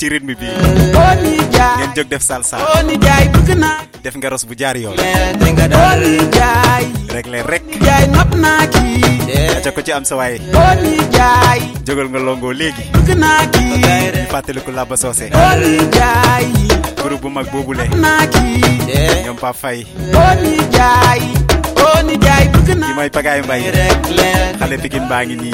Ci rythme bi ngeen jóg def salsa. Def ngeros bu jaar yoon nga rek leen rek. Aca ko ci am sa jaay jógal nga longo léegi ñu fàttaliku Oni jaay groupe bu mag ñoom Oni jaay bëgg naa ki mooy Pagaay Mbay xale Pikine baa ngi nii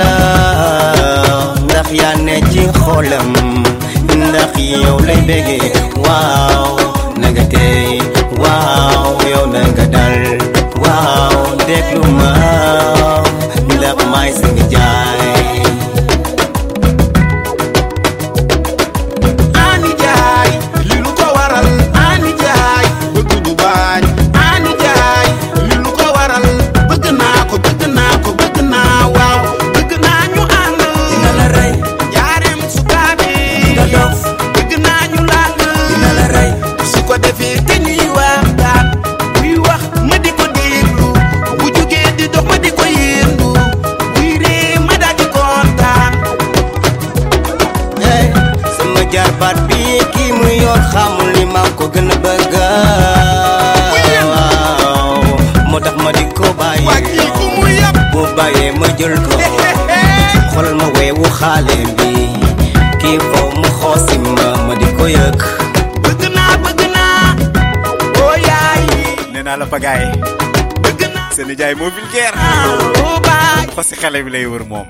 la ndax yaa ci xolam ndax yow lay bëggee waaw naga tey waaw yow naga dal waaw déglu ma ndax jaay xaale bi kii foo mu xoosi ma ma di ko yëg bëgg naa bëgg naa oo yaay nee naa la Pagaay seen nijaay moo vulgaire oo baay xosi xale bi lay wër moom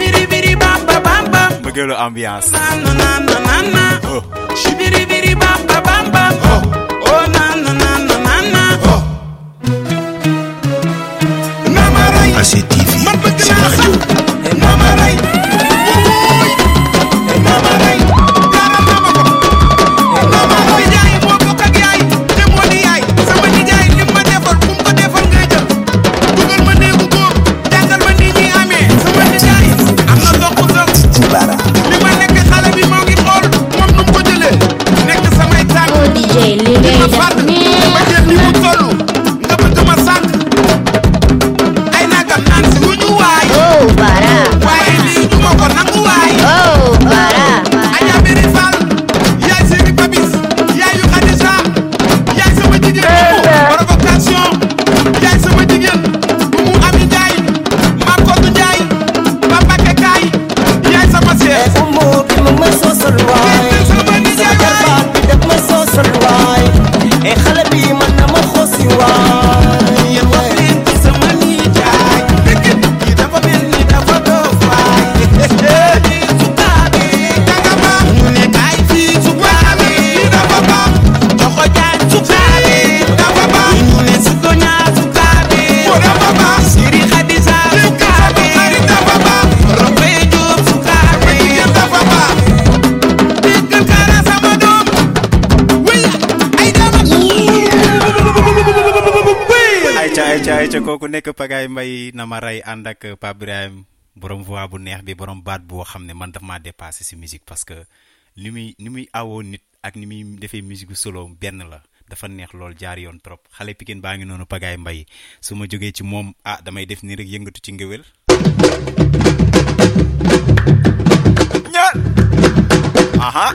biri biri bamba bamba bëggeelu ambiance na na na na na shibiri biri bamba bamba oh. Na na na na nekk pagaay mbay na ma rey ànd ak Pape Birahim borom voix bu neex bi borom baat boo xam ne man daf maa dépassé si musique parce que ni muy ni muy awoo nit ak ni muy defee musique solo benn la dafa neex lool jaar yoon trop. Xale Pikine baa ngi noonu pagaay mbay su ma jógee ci moom ah damay def ni rek yëngatu ci ngëwél ñaar! Aha!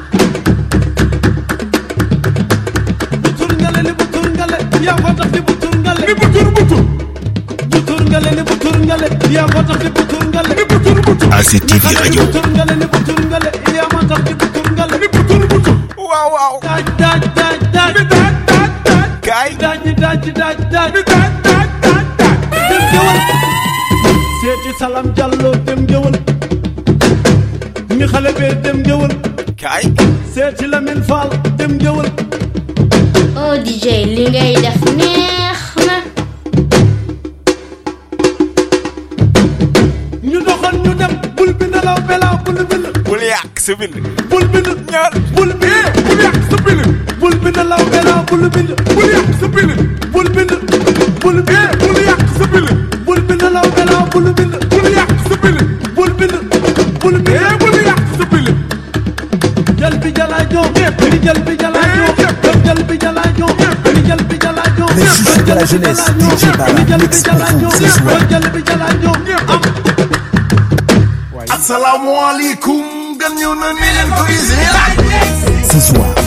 Butur ngale li butur ngale yaa ko tax di butur ngale. Li butur butur butur ngale ASID TV rajo. waaw waaw. gaay. dem gewal. seeti Salam Diallo dem gewal. mi xale dem gewal. gaay. seeti Lamine Fall dem gewal. oh DJ li ngay. bulbil bul yàq sa bind bulbil ñaar bulbil bul yàq sa bind bulbil law bela bulbil bul yàq sa bind bulbil bulbil bul yàq sa bind bulbil law bela bulbil bul yàq sa bind bulbil bulbil bul yàq sa bind jal bi jala jo ni jal bi jala jo jal bi jala jo ni jal bi jala jo les chiffres de la jeunesse DJ Bala mix pour vous ce soir Assalamu alaikum, gagnon, Ce soir.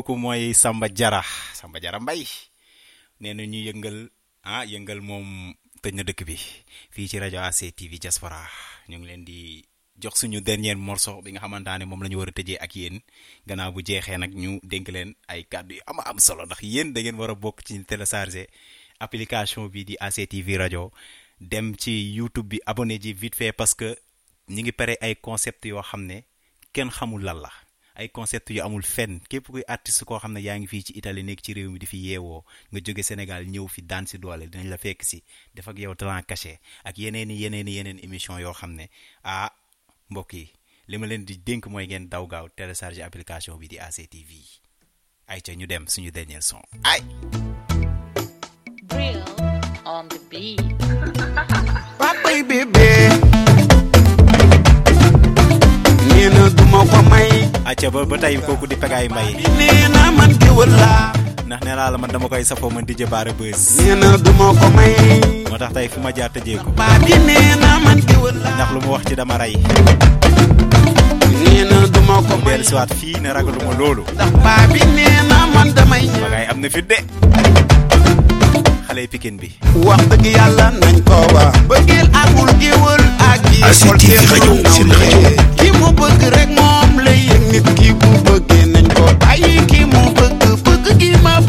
Kooku mooy Samba Jara Samba Jara Mbay nee na ñu yëngal ah yëngal moom tëj na dëkk bi. Fii ci rajo ACTV Diaspora. Ñu ngi leen di jox suñu dernier morceau bi nga xamante ne moom la ñu war a tëjee ak yéen. Gannaaw bu jeexee nag ñu dénk leen ay kàddu yu ama am solo. Ndax yéen da ngeen war a bokk ci télécharger application bi di ACTV rajo. Dem ci YouTube bi abonné ji vite fait parce que ñi ngi pare ay concept yoo xam ne kenn xamul lan la ay concept yu amul fenn. Képp kuy artiste koo xam ne yaa ngi fii ci Italie nekk ci réew mi di fi yeewoo nga jóge Sénégal ñëw fi daan si doole dinañ la fekk si def ak yow talent caché ak yeneen i yeneen i yeneen émission yoo xam ne ah mbokk yi li ma leen di dénk mooy ngeen daw gaaw télécharger application bi di ACTV ay ca ñu dem suñu dernier son. Ay on the beat. papay bébé nee na duma ko may acca ba ba tey kooku di pegaay mbay nee na man géwël laa ndax nee naa la man dama koy safoo man di jëbaare bës nee na duma ko may moo tax tey fu ma jaar tëjee ko baa bi nee na man géwël laa ndax lu mu wax ci dama rey nee na duma ko may dellu siwaat fii ne ragaluma loolu. Ndax baa bi nee na man damay ñëw. Bagaay am na fit de. Xale pikin bi. Wax dëgg yàlla nañ ko bëggeel amul géwël ak seen rajo. ki mu bëgg rek moom la yëg. Nit ki bu bëggee nañ ko bàyyi ki mu bëgg bëgg gi ma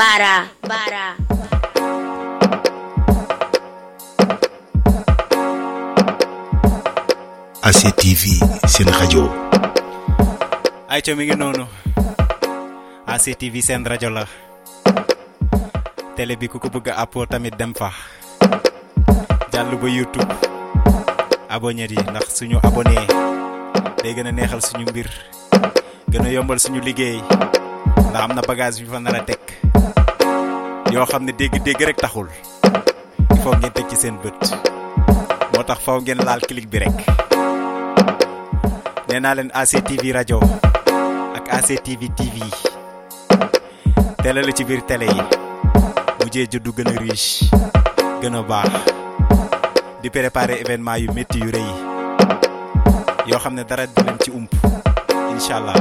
Bara. Bara. ACTV seen rajo ay mi ngi noonu ACTV seen rajo la télé bi ku ko bëgg a appoo tamit dem fa. Jàll ba youtube. Abonné yi ndax suñu abonné day gën a neexal suñu mbir gën a yombal suñu liggéey ndax am na bagage yu fa nar a teg yoo xam ne dégg-dégg rek taxul. Faut ngeen teg ci seen bët. Moo tax faw ngeen laal clic bi rek. Nee naa leen ACTV rajo ak ACTV TV télé la ci biir télé yi. Mujjee juddu gën a riche gën a baax. Di préparer événement yu métti yu rëy yoo xam ne dara du leen ci ump incha allah.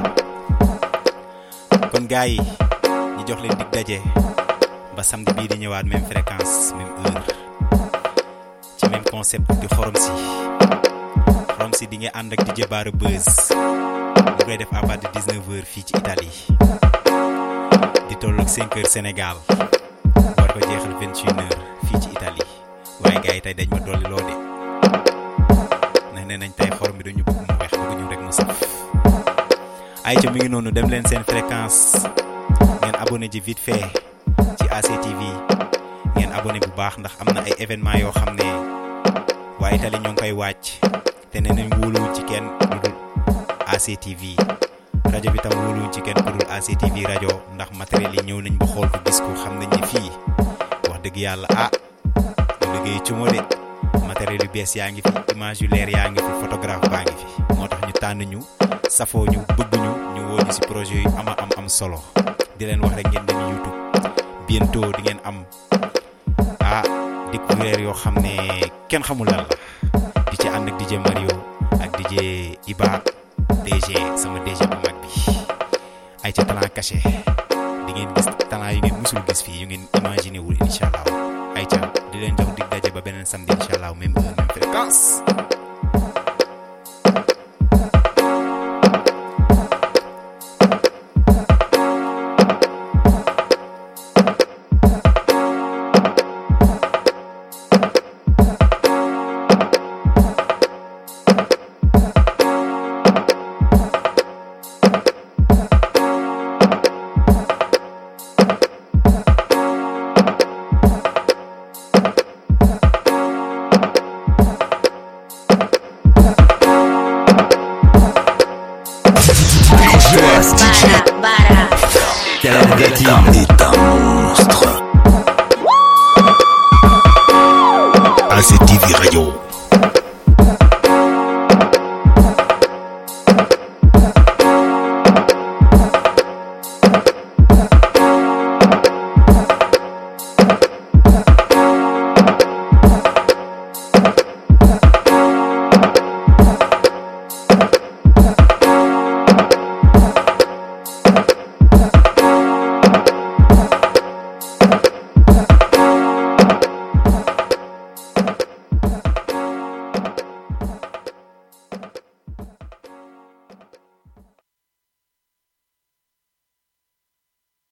Kon gars yi jox leen dig daje ba samedi bii di même fréquence même heure ci même concept di xorom si xorom si di ànd ak DJ Bara Buzz. Koy def à partir de 19h fii Italie. Di tolloog 5h Sénégal. War ko jeexal 21h fii Italie. Waaye gars yi tey dañ ma dolli de. Nañ tey xorom bi bëgg mu bëgg ñu fréquence. Ngeen abonné vite fait ACTV ngeen abonné bu baax ndax am ay événement yoo xam ne Italie ñoo koy wàcc te nee nañ wóoluwuñ ci kenn dul ACTV rajo bi tam wóoluwuñ ci kenn ku ACTV rajo ndax matériel yi ñëw nañ ba xool ko gis ko xam nañ ne fii wax dëgg yàlla ah liggéey ci moo de. Matériel yu bees yaa fi image yu leer yaa fi photographe baa fi. Moo ñu tànn ñu safoo ñu bëgg ñu ñu woo ñu projet yu ama am am solo. Di leen wax rek ngeen dem YouTube bientôt di ngeen am ah découvrir yoo xam ne xamul lan la. Di ci ak DJ Mario ak DJ Iba DG sama DG bu mag bi. Ay ca talent caché. Di ngeen gis talent yu ngeen musul gis fii yu ngeen imaginer wul incha allah. Ay ca di leen jox dig daje ba samedi même même